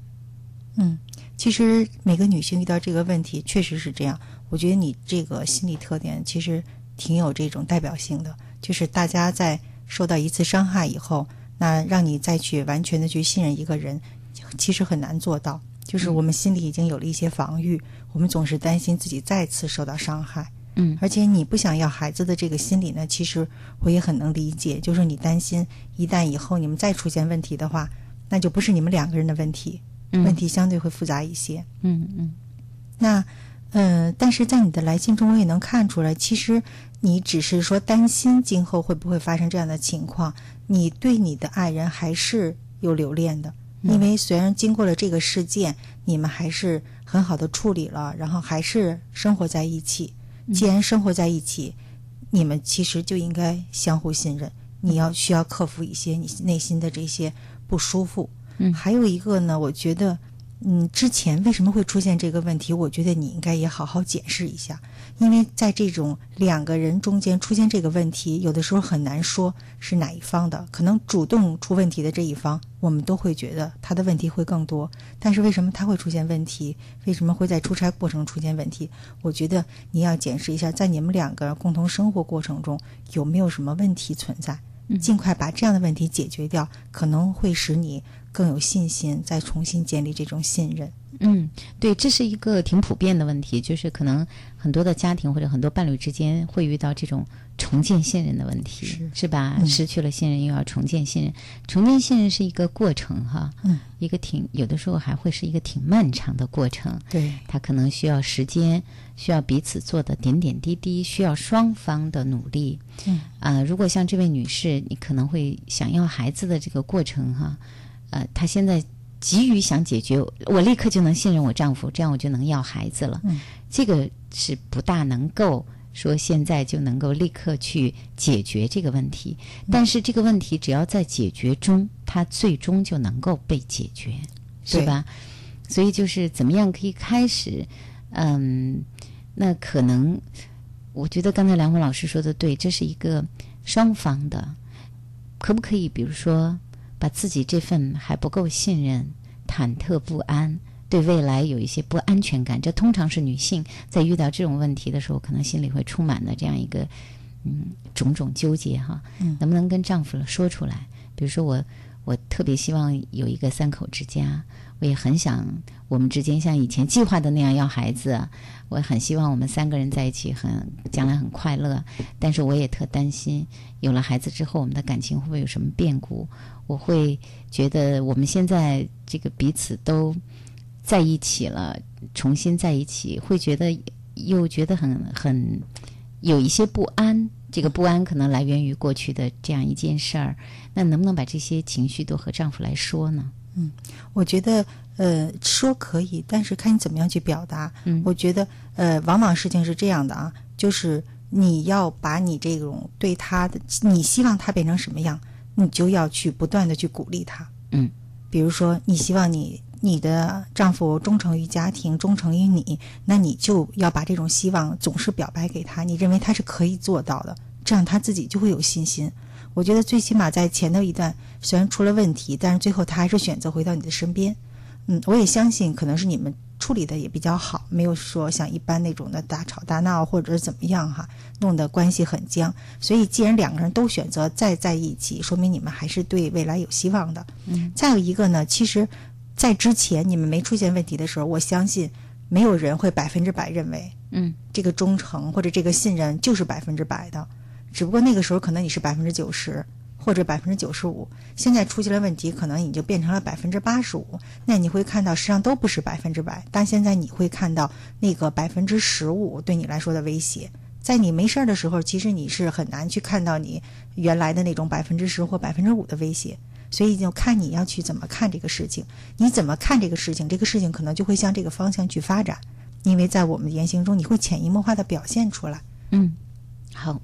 嗯，其实每个女性遇到这个问题确实是这样。我觉得你这个心理特点其实挺有这种代表性的，就是大家在受到一次伤害以后，那让你再去完全的去信任一个人，其实很难做到。就是我们心里已经有了一些防御，我们总是担心自己再次受到伤害。嗯，而且你不想要孩子的这个心理呢，其实我也很能理解。就是你担心一旦以后你们再出现问题的话，那就不是你们两个人的问题，嗯问题相对会复杂一些。嗯嗯那，呃，但是在你的来信中，我也能看出来，其实你只是说担心今后会不会发生这样的情况，你对你的爱人还是有留恋的，因为虽然经过了这个事件，你们还是很好的处理了，然后还是生活在一起。既然生活在一起，你们其实就应该相互信任。你要需要克服一些你内心的这些不舒服。嗯还有一个呢，我觉得，嗯，之前为什么会出现这个问题？我觉得你应该也好好检视一下，因为在这种两个人中间出现这个问题，有的时候很难说是哪一方的。可能主动出问题的这一方，我们都会觉得他的问题会更多。但是为什么他会出现问题？为什么会在出差过程出现问题？我觉得你要检视一下，在你们两个共同生活过程中有没有什么问题存在。尽快把这样的问题解决掉，可能会使你更有信心，再重新建立这种信任。嗯，对，这是一个挺普遍的问题，就是可能很多的家庭或者很多伴侣之间会遇到这种重建信任的问题，是。吧？嗯。失去了信任又要重建信任，重建信任是一个过程哈，嗯，一个挺有的时候还会是一个挺漫长的过程，对，它可能需要时间，需要彼此做的点点滴滴，需要双方的努力。嗯。啊、如果像这位女士，你可能会想要孩子的这个过程哈，呃，她现在急于想解决，我立刻就能信任我丈夫，这样我就能要孩子了。嗯，这个是不大能够说现在就能够立刻去解决这个问题，但是这个问题只要在解决中，它最终就能够被解决，是吧？所以就是怎么样可以开始，嗯，那可能我觉得刚才梁红老师说的对，这是一个双方的，可不可以比如说把自己这份还不够信任、忐忑不安。对未来有一些不安全感，这通常是女性在遇到这种问题的时候，可能心里会充满了这样一个嗯种种纠结哈。嗯能不能跟丈夫说出来？比如说我，我特别希望有一个三口之家，我也很想我们之间像以前计划的那样要孩子，我很希望我们三个人在一起很将来很快乐。但是我也特担心，有了孩子之后，我们的感情会不会有什么变故？我会觉得我们现在这个彼此都在一起了，重新在一起，会觉得又觉得很很有一些不安。这个不安可能来源于过去的这样一件事儿，那能不能把这些情绪都和丈夫来说呢？嗯，我觉得呃说可以，但是看你怎么样去表达。嗯，我觉得呃往往事情是这样的啊，就是你要把你这种对他的，你希望他变成什么样，你就要去不断的去鼓励他。嗯，比如说你希望你你的丈夫忠诚于家庭，忠诚于你，那你就要把这种希望总是表白给他，你认为他是可以做到的，这样他自己就会有信心。我觉得最起码在前头一段虽然出了问题，但是最后他还是选择回到你的身边。嗯，我也相信可能是你们处理的也比较好，没有说像一般那种的大吵大闹或者是怎么样哈，弄得关系很僵。所以既然两个人都选择再在一起，说明你们还是对未来有希望的。嗯，再有一个呢，其实，在之前你们没出现问题的时候，我相信没有人会百分之百认为，嗯，这个忠诚或者这个信任就是百分之百的。只不过那个时候可能你是百分之九十或者百分之九十五，现在出现了问题，可能你就变成了百分之八十五。那你会看到，实际上都不是百分之百，但现在你会看到那个百分之十五对你来说的威胁。在你没事儿的时候，其实你是很难去看到你原来的那种百分之十或百分之五的威胁。所以就看你要去怎么看这个事情，你怎么看这个事情，这个事情可能就会向这个方向去发展。因为在我们的言行中，你会潜移默化的表现出来。嗯，好，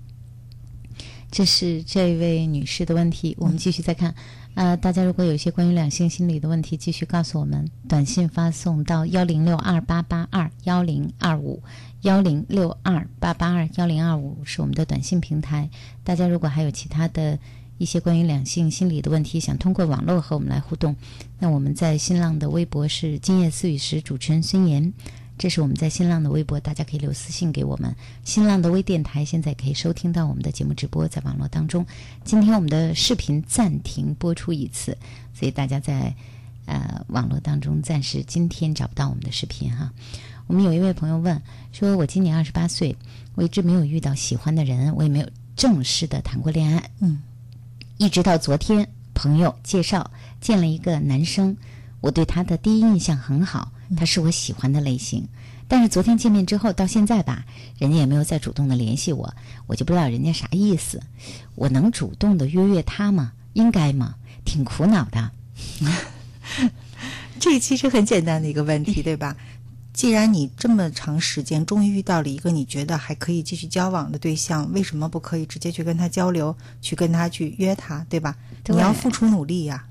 这是这位女士的问题。我们继续再看，呃，大家如果有一些关于两性心理的问题，继续告诉我们，短信发送到幺零六二八八二幺零二五幺零六二八八二幺零二五是我们的短信平台。大家如果还有其他的一些关于两性心理的问题，想通过网络和我们来互动，那我们在新浪的微博是今夜思雨时，主持人孙岩。这是我们在新浪的微博，大家可以留私信给我们。新浪的微电台现在可以收听到我们的节目直播，在网络当中。今天我们的视频暂停播出一次，所以大家在呃网络当中暂时今天找不到我们的视频哈。我们有一位朋友问说：“我今年二十八岁，我一直没有遇到喜欢的人，我也没有正式的谈过恋爱。嗯，一直到昨天，朋友介绍见了一个男生，我对他的第一印象很好，他是我喜欢的类型。但是昨天见面之后到现在吧，人家也没有再主动的联系我，我就不知道人家啥意思。我能主动的约约他吗？应该吗？挺苦恼的。这其实很简单的一个问题，对吧？既然你这么长时间终于遇到了一个你觉得还可以继续交往的对象，为什么不可以直接去跟他交流，去跟他去约他，对吧？对你要付出努力呀、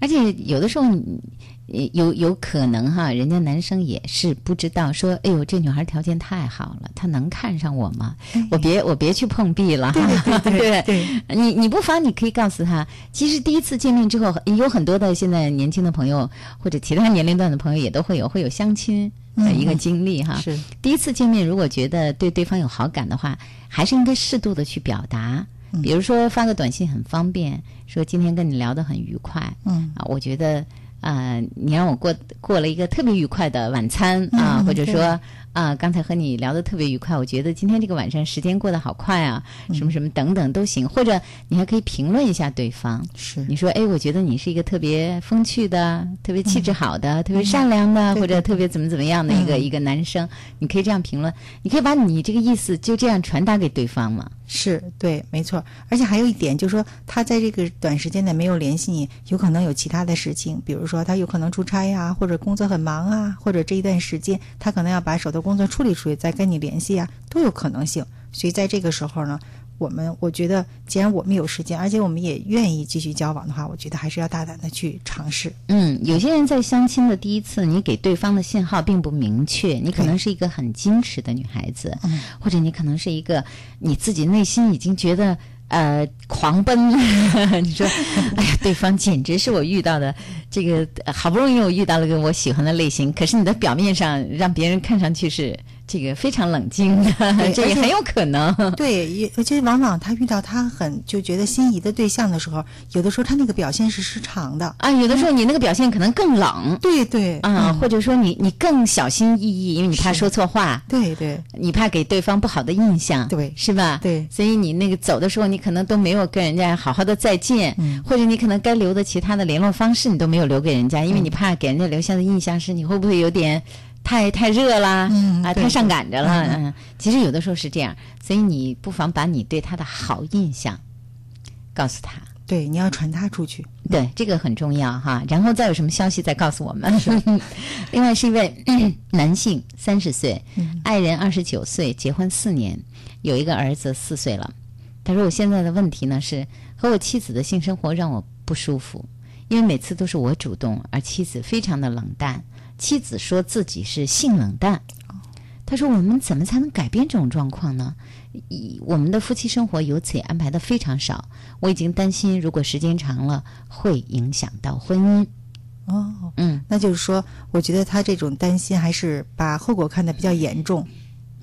而且有的时候你，呃有有可能哈，人家男生也是不知道说，哎呦，这女孩条件太好了，她能看上我吗？我别我别去碰壁了哈。对对对对你你不妨你可以告诉他，其实第一次见面之后，有很多的现在年轻的朋友或者其他年龄段的朋友也都会有会有相亲的一个嗯经历哈。是第一次见面，如果觉得对对方有好感的话，还是应该适度的去表达。嗯比如说发个短信很方便，说今天跟你聊得很愉快，嗯啊，我觉得呃，你让我过过了一个特别愉快的晚餐啊，嗯或者说啊，刚才和你聊得特别愉快，我觉得今天这个晚上时间过得好快啊，嗯。什么什么等等都行，或者你还可以评论一下对方，是。你说哎，我觉得你是一个特别风趣的、特别气质好的、特别善良的，嗯。或者特别怎么怎么样的一个、嗯。一个男生，你可以这样评论，你可以把你这个意思就这样传达给对方嘛。是对，没错。而且还有一点，就是说他在这个短时间内没有联系你，有可能有其他的事情，比如说他有可能出差呀、或者工作很忙啊，或者这一段时间他可能要把手头工作处理处理，再跟你联系啊，都有可能性。所以在这个时候呢，我们我觉得，既然我们有时间，而且我们也愿意继续交往的话，我觉得还是要大胆的去尝试。嗯，有些人在相亲的第一次，你给对方的信号并不明确，你可能是一个很矜持的女孩子，嗯或者你可能是一个你自己内心已经觉得呃狂奔，你说，哎呀，对方简直是我遇到的这个好不容易我遇到了个我喜欢的类型，可是你的表面上让别人看上去是这个非常冷静 这也很有可能。对，也而且往往他遇到他很就觉得心仪的对象的时候，有的时候他那个表现是失常的。啊，有的时候你那个表现可能更冷，对对啊，或者说你你更小心翼翼，因为你怕说错话，对对，你怕给对方不好的印象，对，是吧？对，所以你那个走的时候，你可能都没有跟人家好好的再见，嗯。或者你可能该留的其他的联络方式你都没有留给人家，因为嗯。你怕给人家留下的印象是你会不会有点太太热啦，啊，嗯啊太上赶着了，嗯嗯，其实有的时候是这样，所以你不妨把你对他的好印象告诉他。对，你要传达出去。对，这个很重要哈。然后再有什么消息再告诉我们。另外是一位 男性，三十岁，爱人二十九岁，结婚四年，有一个儿子四岁了。他说：“我现在的问题呢是和我妻子的性生活让我不舒服，因为每次都是我主动，而妻子非常的冷淡。妻子说自己是性冷淡。他说：“我们怎么才能改变这种状况呢？以我们的夫妻生活由此也安排的非常少，我已经担心，如果时间长了会影响到婚姻。哦，嗯，那就是说，我觉得他这种担心还是把后果看得比较严重。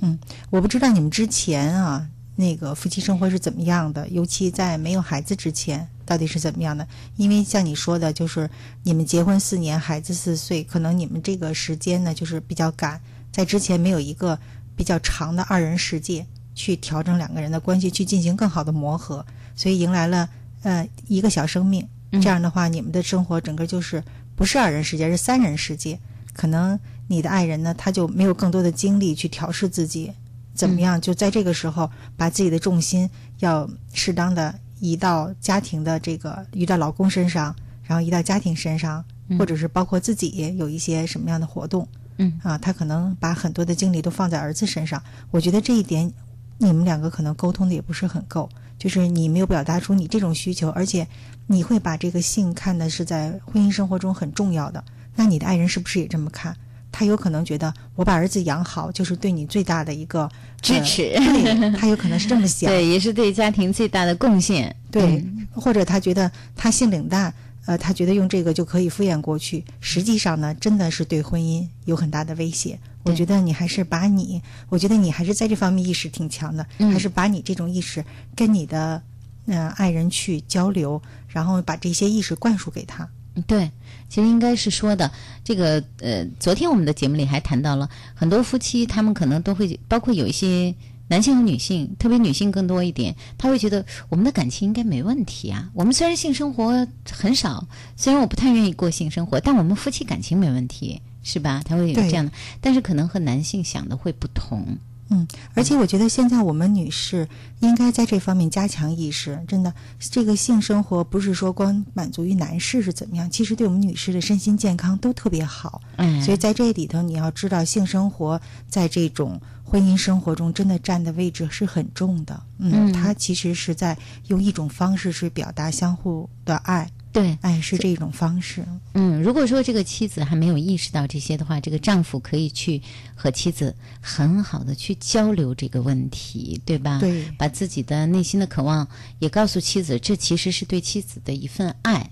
嗯，我不知道你们之前啊，那个夫妻生活是怎么样的，尤其在没有孩子之前，到底是怎么样的？因为像你说的，就是你们结婚四年，孩子四岁，可能你们这个时间呢，就是比较赶，在之前没有一个比较长的二人世界去调整两个人的关系，去进行更好的磨合，所以迎来了呃一个小生命。嗯这样的话，你们的生活整个就是不是二人世界，是三人世界。可能你的爱人呢，他就没有更多的精力去调试自己，怎么样？就在这个时候，把自己的重心要适当的移到家庭的这个，移到老公身上，然后移到家庭身上，嗯或者是包括自己有一些什么样的活动。嗯啊，他可能把很多的精力都放在儿子身上。我觉得这一点，你们两个可能沟通的也不是很够，就是你没有表达出你这种需求，而且你会把这个性看的是在婚姻生活中很重要的。那你的爱人是不是也这么看？他有可能觉得我把儿子养好就是对你最大的一个支持呃对他有可能是这么想，对，也是对家庭最大的贡献。对，嗯或者他觉得他性冷淡，呃，他觉得用这个就可以敷衍过去。实际上呢，真的是对婚姻有很大的威胁。我觉得你还是把你，我觉得你还是在这方面意识挺强的，嗯还是把你这种意识跟你的呃爱人去交流，然后把这些意识灌输给他。对，其实应该是说的这个呃，昨天我们的节目里还谈到了很多夫妻，他们可能都会包括有一些男性和女性，特别女性更多一点，他会觉得我们的感情应该没问题啊。我们虽然性生活很少，虽然我不太愿意过性生活，但我们夫妻感情没问题，是吧？他会有这样的，但是可能和男性想的会不同。嗯，而且我觉得现在我们女士应该在这方面加强意识。真的，这个性生活不是说光满足于男士是怎么样，其实对我们女士的身心健康都特别好。嗯所以在这里头，你要知道，性生活在这种婚姻生活中真的占的位置是很重的。嗯它其实是在用一种方式去表达相互的爱。对，爱是这种方式。嗯，如果说这个妻子还没有意识到这些的话，这个丈夫可以去和妻子很好的去交流这个问题，对吧？对把自己的内心的渴望也告诉妻子，这其实是对妻子的一份爱，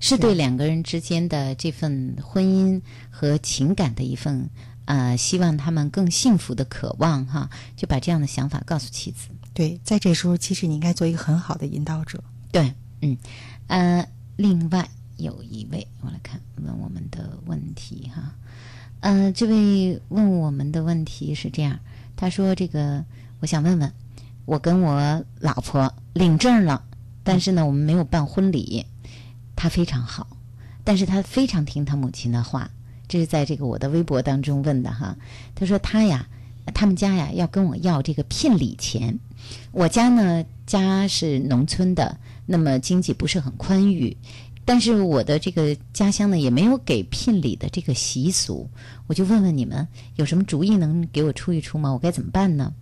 是对两个人之间的这份婚姻和情感的一份呃，希望他们更幸福的渴望哈，就把这样的想法告诉妻子。对，在这时候，其实你应该做一个很好的引导者。对，嗯，呃，另外有一位，我来看问我们的问题哈，呃，这位问我们的问题是这样，他说这个我想问问，我跟我老婆领证了，但是呢，我们没有办婚礼，他非常好，但是他非常听他母亲的话，这是在这个我的微博当中问的哈，他说他呀。他们家呀要跟我要这个聘礼钱，我家呢家是农村的，那么经济不是很宽裕，但是我的这个家乡呢也没有给聘礼的这个习俗，我就问问你们有什么主意能给我出一出吗？我该怎么办呢？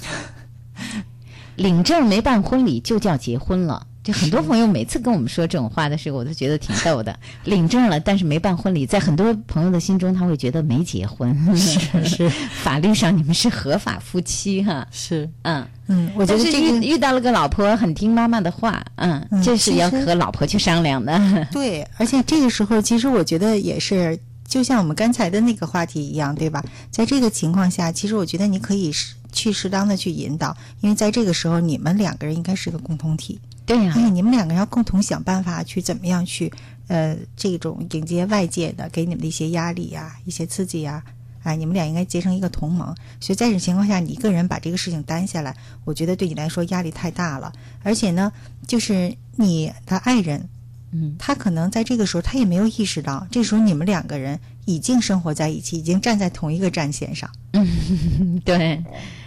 领证没办婚礼就叫结婚了。就很多朋友每次跟我们说这种话的时候，我都觉得挺逗的。领证了，但是没办婚礼，在很多朋友的心中，他会觉得没结婚。是是，法律上你们是合法夫妻哈。是，嗯嗯，我觉得这个遇遇到了个老婆很听妈妈的话，嗯，嗯这是要和老婆去商量的。对，而且这个时候，其实我觉得也是，就像我们刚才的那个话题一样，对吧？在这个情况下，其实我觉得你可以适去适当的去引导，因为在这个时候，你们两个人应该是个共同体。对呀、哎，你们两个人要共同想办法去怎么样去，呃，这种迎接外界的给你们的一些压力呀、一些刺激呀、哎，你们俩应该结成一个同盟。所以在这种情况下，你一个人把这个事情担下来，我觉得对你来说压力太大了。而且呢，就是你的爱人，嗯，他可能在这个时候他也没有意识到，这时候你们两个人已经生活在一起，已经站在同一个战线上。嗯，对，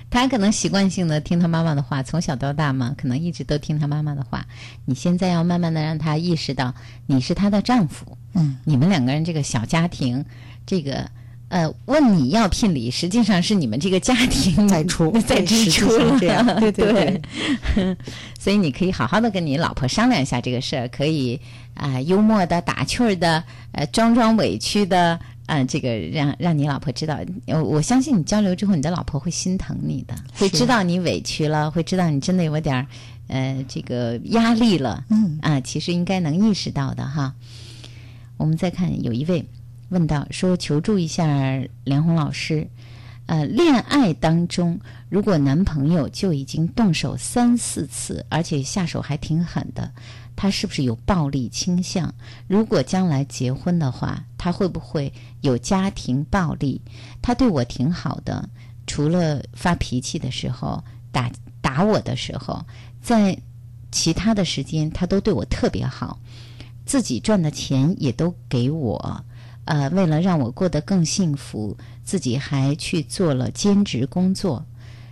他可能习惯性的听他妈妈的话，从小到大嘛，可能一直都听他妈妈的话。你现在要慢慢的让他意识到，你是他的丈夫，嗯，你们两个人这个小家庭，这个。呃，问你要聘礼，实际上是你们这个家庭在出 在支出对对对 对所以你可以好好的跟你老婆商量一下这个事儿，可以啊、幽默的、打趣儿的，呃，装装委屈的，啊、这个让让你老婆知道，我我相信你交流之后，你的老婆会心疼你的，会知道你委屈了，会知道你真的有点儿呃这个压力了，嗯啊，其实应该能意识到的哈。我们再看有一位问到说求助一下梁红老师，呃，恋爱当中如果男朋友就已经动手三四次，而且下手还挺狠的，他是不是有暴力倾向？如果将来结婚的话，他会不会有家庭暴力？他对我挺好的，除了发脾气的时候、打打我的时候，在其他的时间他都对我特别好，自己赚的钱也都给我。呃，为了让我过得更幸福，自己还去做了兼职工作。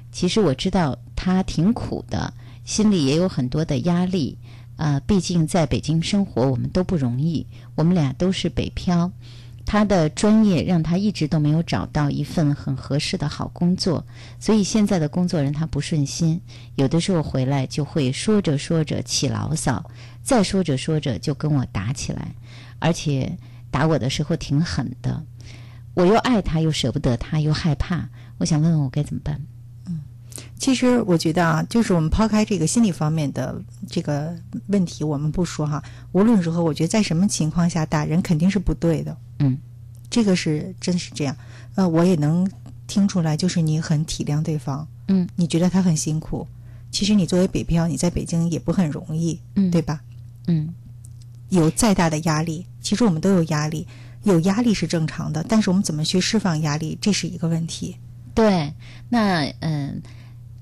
其实我知道他挺苦的，心里也有很多的压力。呃，毕竟在北京生活，我们都不容易，我们俩都是北漂。他的专业让他一直都没有找到一份很合适的好工作，所以现在的工作让他不顺心。有的时候回来就会说着说着起牢骚，再说着说着就跟我打起来，而且打我的时候挺狠的。我又爱他，又舍不得他，又害怕。我想问问我该怎么办？其实我觉得啊，就是我们抛开这个心理方面的这个问题，我们不说哈。无论如何，我觉得在什么情况下打人肯定是不对的。嗯，这个是真是这样。呃，我也能听出来，就是你很体谅对方。嗯，你觉得他很辛苦。其实你作为北漂，你在北京也不很容易，嗯对吧？嗯，有再大的压力，其实我们都有压力，有压力是正常的，但是我们怎么去释放压力，这是一个问题。对，那嗯，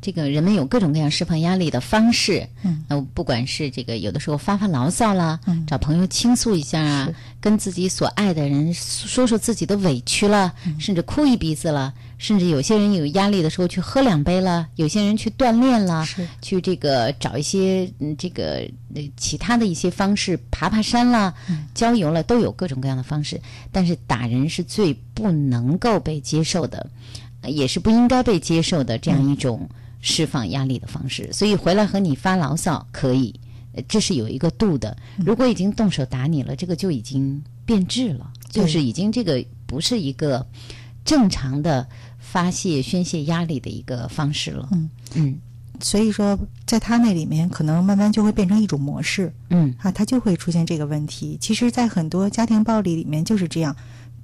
这个人们有各种各样释放压力的方式，嗯，那，不管是这个有的时候发发牢骚啦，嗯。找朋友倾诉一下啊，跟自己所爱的人说说自己的委屈了，嗯。甚至哭一鼻子了，甚至有些人有压力的时候去喝两杯了，有些人去锻炼了，去这个找一些嗯这个呃其他的一些方式，爬爬山啦，郊游了，都有各种各样的方式。但是打人是最不能够被接受的，呃也是不应该被接受的这样一种释放压力的方式。所以回来和你发牢骚可以，呃这是有一个度的。如果已经动手打你了，这个就已经变质了，就是已经这个不是一个正常的发泄宣泄压力的一个方式了。嗯嗯所以说，在他那里面，可能慢慢就会变成一种模式，嗯啊，他就会出现这个问题。其实，在很多家庭暴力里面就是这样，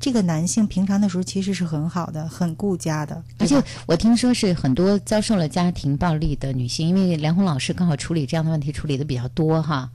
这个男性平常的时候其实是很好的，很顾家的，而且我听说是很多遭受了家庭暴力的女性，因为梁红老师刚好处理这样的问题处理的比较多哈，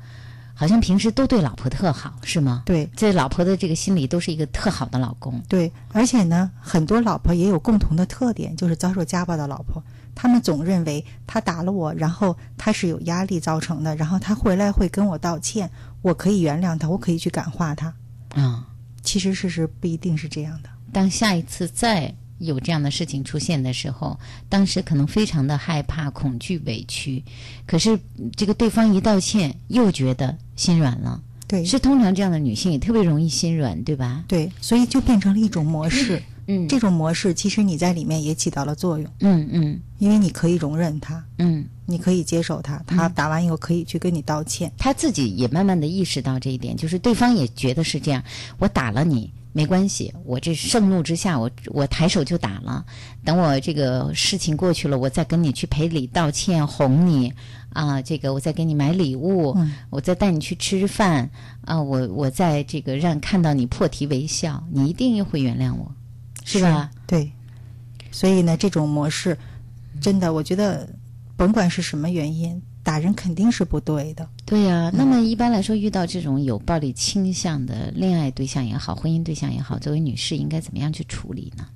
好像平时都对老婆特好，是吗？对，在老婆的这个心里都是一个特好的老公。对，而且呢，很多老婆也有共同的特点，就是遭受家暴的老婆，他们总认为他打了我，然后他是有压力造成的，然后他回来会跟我道歉，我可以原谅他，我可以去感化他。啊、其实事实不一定是这样的。当下一次再有这样的事情出现的时候，当时可能非常的害怕、恐惧、委屈，可是嗯这个对方一道歉，又觉得心软了。对，是通常这样的女性也特别容易心软，对吧？对，所以就变成了一种模式。嗯，这种模式其实你在里面也起到了作用。嗯嗯，因为你可以容忍他，嗯，你可以接受他，他打完以后可以去跟你道歉。他自己也慢慢的意识到这一点，就是对方也觉得是这样，我打了你没关系，我这盛怒之下，我我抬手就打了，等我这个事情过去了，我再跟你去赔礼道歉，哄你啊，这个我再给你买礼物，嗯我再带你去吃饭啊，我我再这个让看到你破涕为笑，你一定又会原谅我，是吧？对，所以呢，这种模式真的，我觉得甭管是什么原因，打人肯定是不对的。对呀、那么一般来说，遇到这种有暴力倾向的恋爱对象也好，婚姻对象也好，作为女士应该怎么样去处理呢？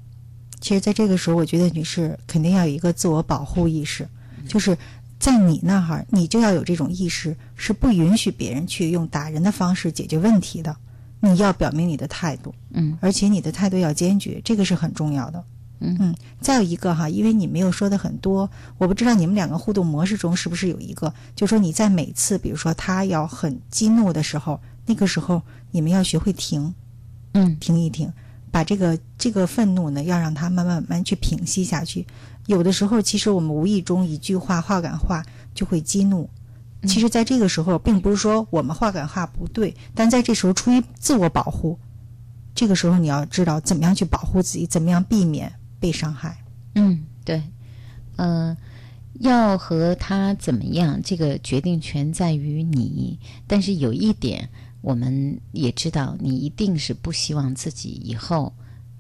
其实，在这个时候，我觉得女士肯定要有一个自我保护意识，就是在你那儿，你就要有这种意识，是不允许别人去用打人的方式解决问题的。你要表明你的态度，嗯，而且你的态度要坚决，这个是很重要的。嗯嗯，再有一个哈，因为你没有说的很多，我不知道你们两个互动模式中是不是有一个，就说你在每次，比如说他要很激怒的时候，那个时候你们要学会停，嗯，停一停，把这个这个愤怒呢，要让它慢慢慢慢去平息下去。有的时候，其实我们无意中一句话话感话就会激怒。其实，在这个时候，并不是说我们话赶话不对，但在这时候出于自我保护，这个时候你要知道怎么样去保护自己，怎么样避免被伤害。嗯，对，呃，要和他怎么样，这个决定权在于你。但是有一点，我们也知道，你一定是不希望自己以后，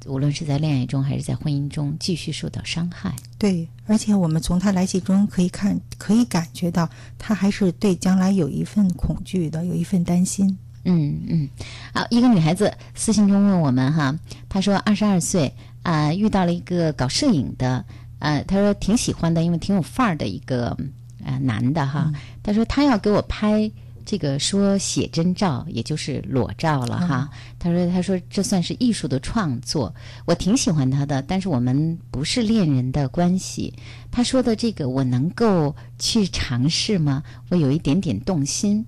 无论是在恋爱中还是在婚姻中，继续受到伤害。对，而且我们从他来信中可以看，可以感觉到他还是对将来有一份恐惧的，有一份担心。嗯嗯，好，一个女孩子私信中问我们哈，她说二十二岁啊、遇到了一个搞摄影的，呃，她说挺喜欢的，因为挺有范儿的一个呃男的哈，她说他要给我拍这个说写真照，也就是裸照了哈。他说他说这算是艺术的创作，我挺喜欢他的，但是我们不是恋人的关系。他说的这个我能够去尝试吗？我有一点点动心。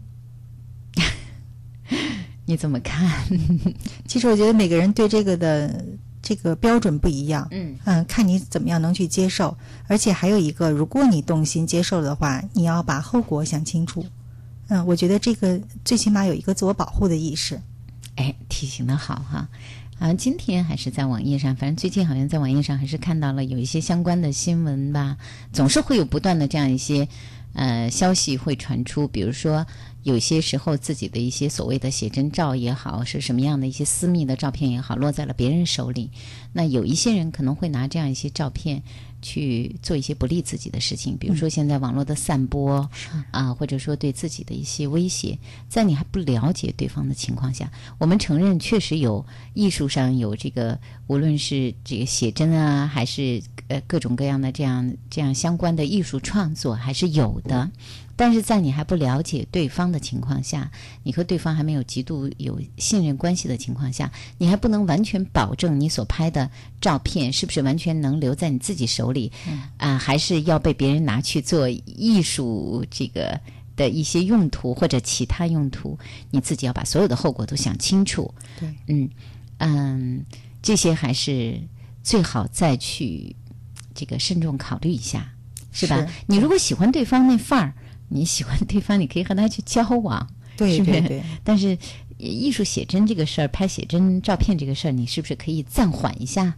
你怎么看？其实我觉得每个人对这个的这个标准不一样。嗯看你怎么样能去接受。而且还有一个，如果你动心接受的话，你要把后果想清楚。嗯，我觉得这个最起码有一个自我保护的意识。哎，提醒的好哈。啊，今天还是在网页上，反正最近好像在网页上还是看到了有一些相关的新闻吧，总是会有不断的这样一些呃消息会传出，比如说有些时候自己的一些所谓的写真照也好，是什么样的一些私密的照片也好，落在了别人手里，那有一些人可能会拿这样一些照片去做一些不利自己的事情，比如说现在网络的散播啊，或者说对自己的一些威胁，在你还不了解对方的情况下，我们承认确实有艺术上有这个，无论是这个写真啊，还是呃各种各样的这样这样相关的艺术创作，还是有的。但是在你还不了解对方的情况下，你和对方还没有极度有信任关系的情况下，你还不能完全保证你所拍的照片是不是完全能留在你自己手里，啊，还是要被别人拿去做艺术这个的一些用途或者其他用途，你自己要把所有的后果都想清楚。对，嗯嗯，这些还是最好再去这个慎重考虑一下，是吧？你如果喜欢对方那范儿。你喜欢对方，你可以和他去交往，对对对。但是艺术写真这个事儿，拍写真照片这个事儿，你是不是可以暂缓一下？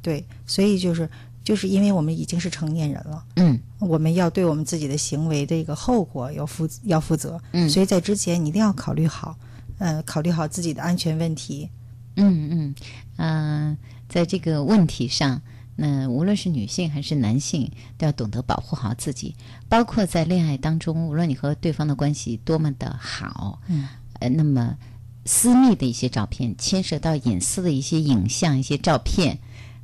对，所以就是就是因为我们已经是成年人了，嗯，我们要对我们自己的行为的一个后果要负要负责，嗯，所以在之前你一定要考虑好，呃，考虑好自己的安全问题，嗯嗯嗯，在这个问题上。那无论是女性还是男性，都要懂得保护好自己。包括在恋爱当中，无论你和对方的关系多么的好，嗯，呃，那么私密的一些照片，牵涉到隐私的一些影像、一些照片，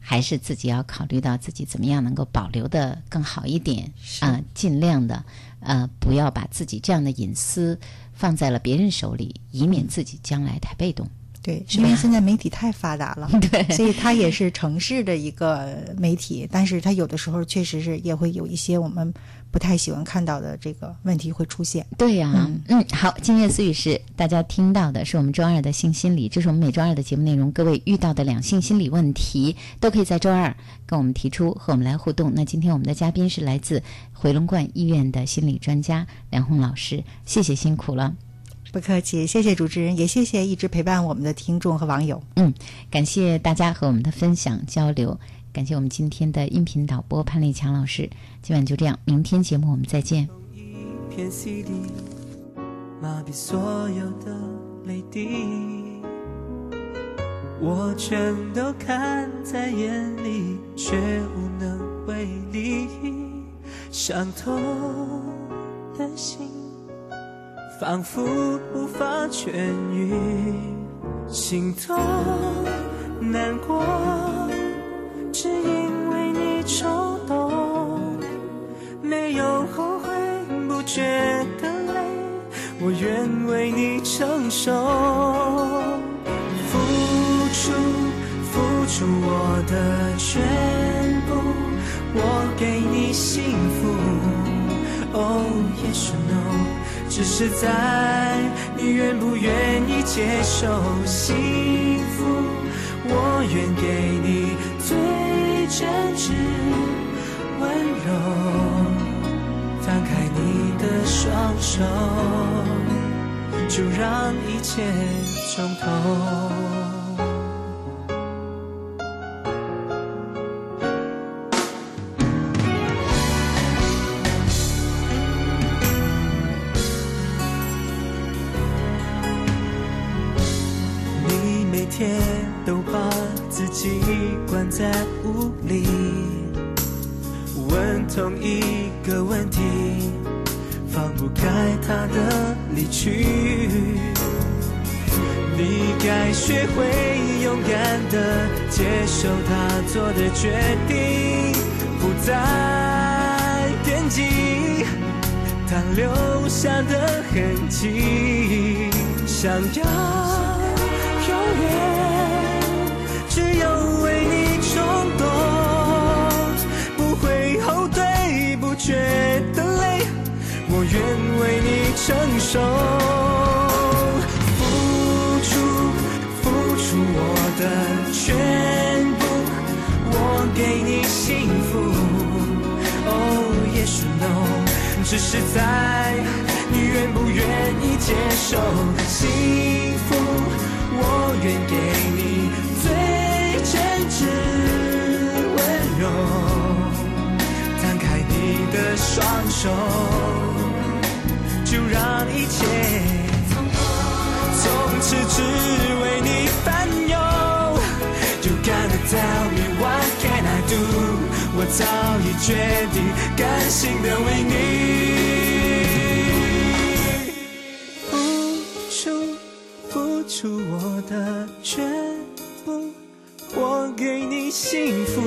还是自己要考虑到自己怎么样能够保留的更好一点啊，尽量的呃，不要把自己这样的隐私放在了别人手里，以免自己将来太被动。对，因为现在媒体太发达了，对，所以它也是城市的一个媒体，但是它有的时候确实是也会有一些我们不太喜欢看到的这个问题会出现。对呀，嗯，好，今夜思语是大家听到的是我们周二的性心理，这是我们每周二的节目内容。各位遇到的两性心理问题，都可以在周二跟我们提出，和我们来互动。那今天我们的嘉宾是来自回龙观医院的心理专家梁红老师，谢谢辛苦了。不客气，谢谢主持人，也谢谢一直陪伴我们的听众和网友。嗯，感谢大家和我们的分享交流，感谢我们今天的音频导播潘立强老师。今晚就这样，明天节目我们再见。一片 CD，麻痹所有的泪滴，我全都看在眼里，却无能为力，伤痛的心。仿佛无法痊愈，心痛难过，是因为你冲动，没有后悔，不觉得累，我愿为你承受，付出付出我的全部，我给你幸福，Oh yes or no。只是在你愿不愿意接受幸福，我愿给你最真挚温柔，张开你的双手，就让一切从头。学会勇敢的接受他做的决定，不再惦记他留下的痕迹，想要永远只有为你冲动，不会后退，不。觉得累，我愿为你承受，给你幸福。哦，也许 no，只是在你愿不愿意接受幸福，我愿给你最真挚温柔。摊开你的双手，就让一切从此只为你早已决定，甘心的为你付出，付出我的全部，我给你幸福。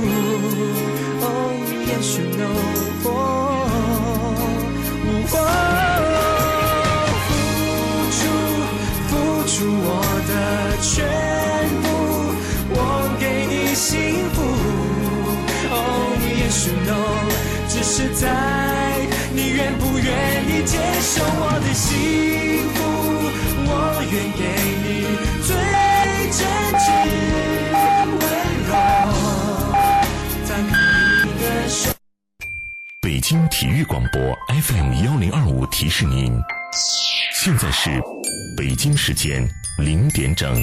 Oh yes you know，付出，付出我的全 know，只是在你愿不愿意接受我的幸福，我愿给你最真挚温柔。摊开你的手。北京体育广播 FM 幺零二五提示您，现在是北京时间零点整。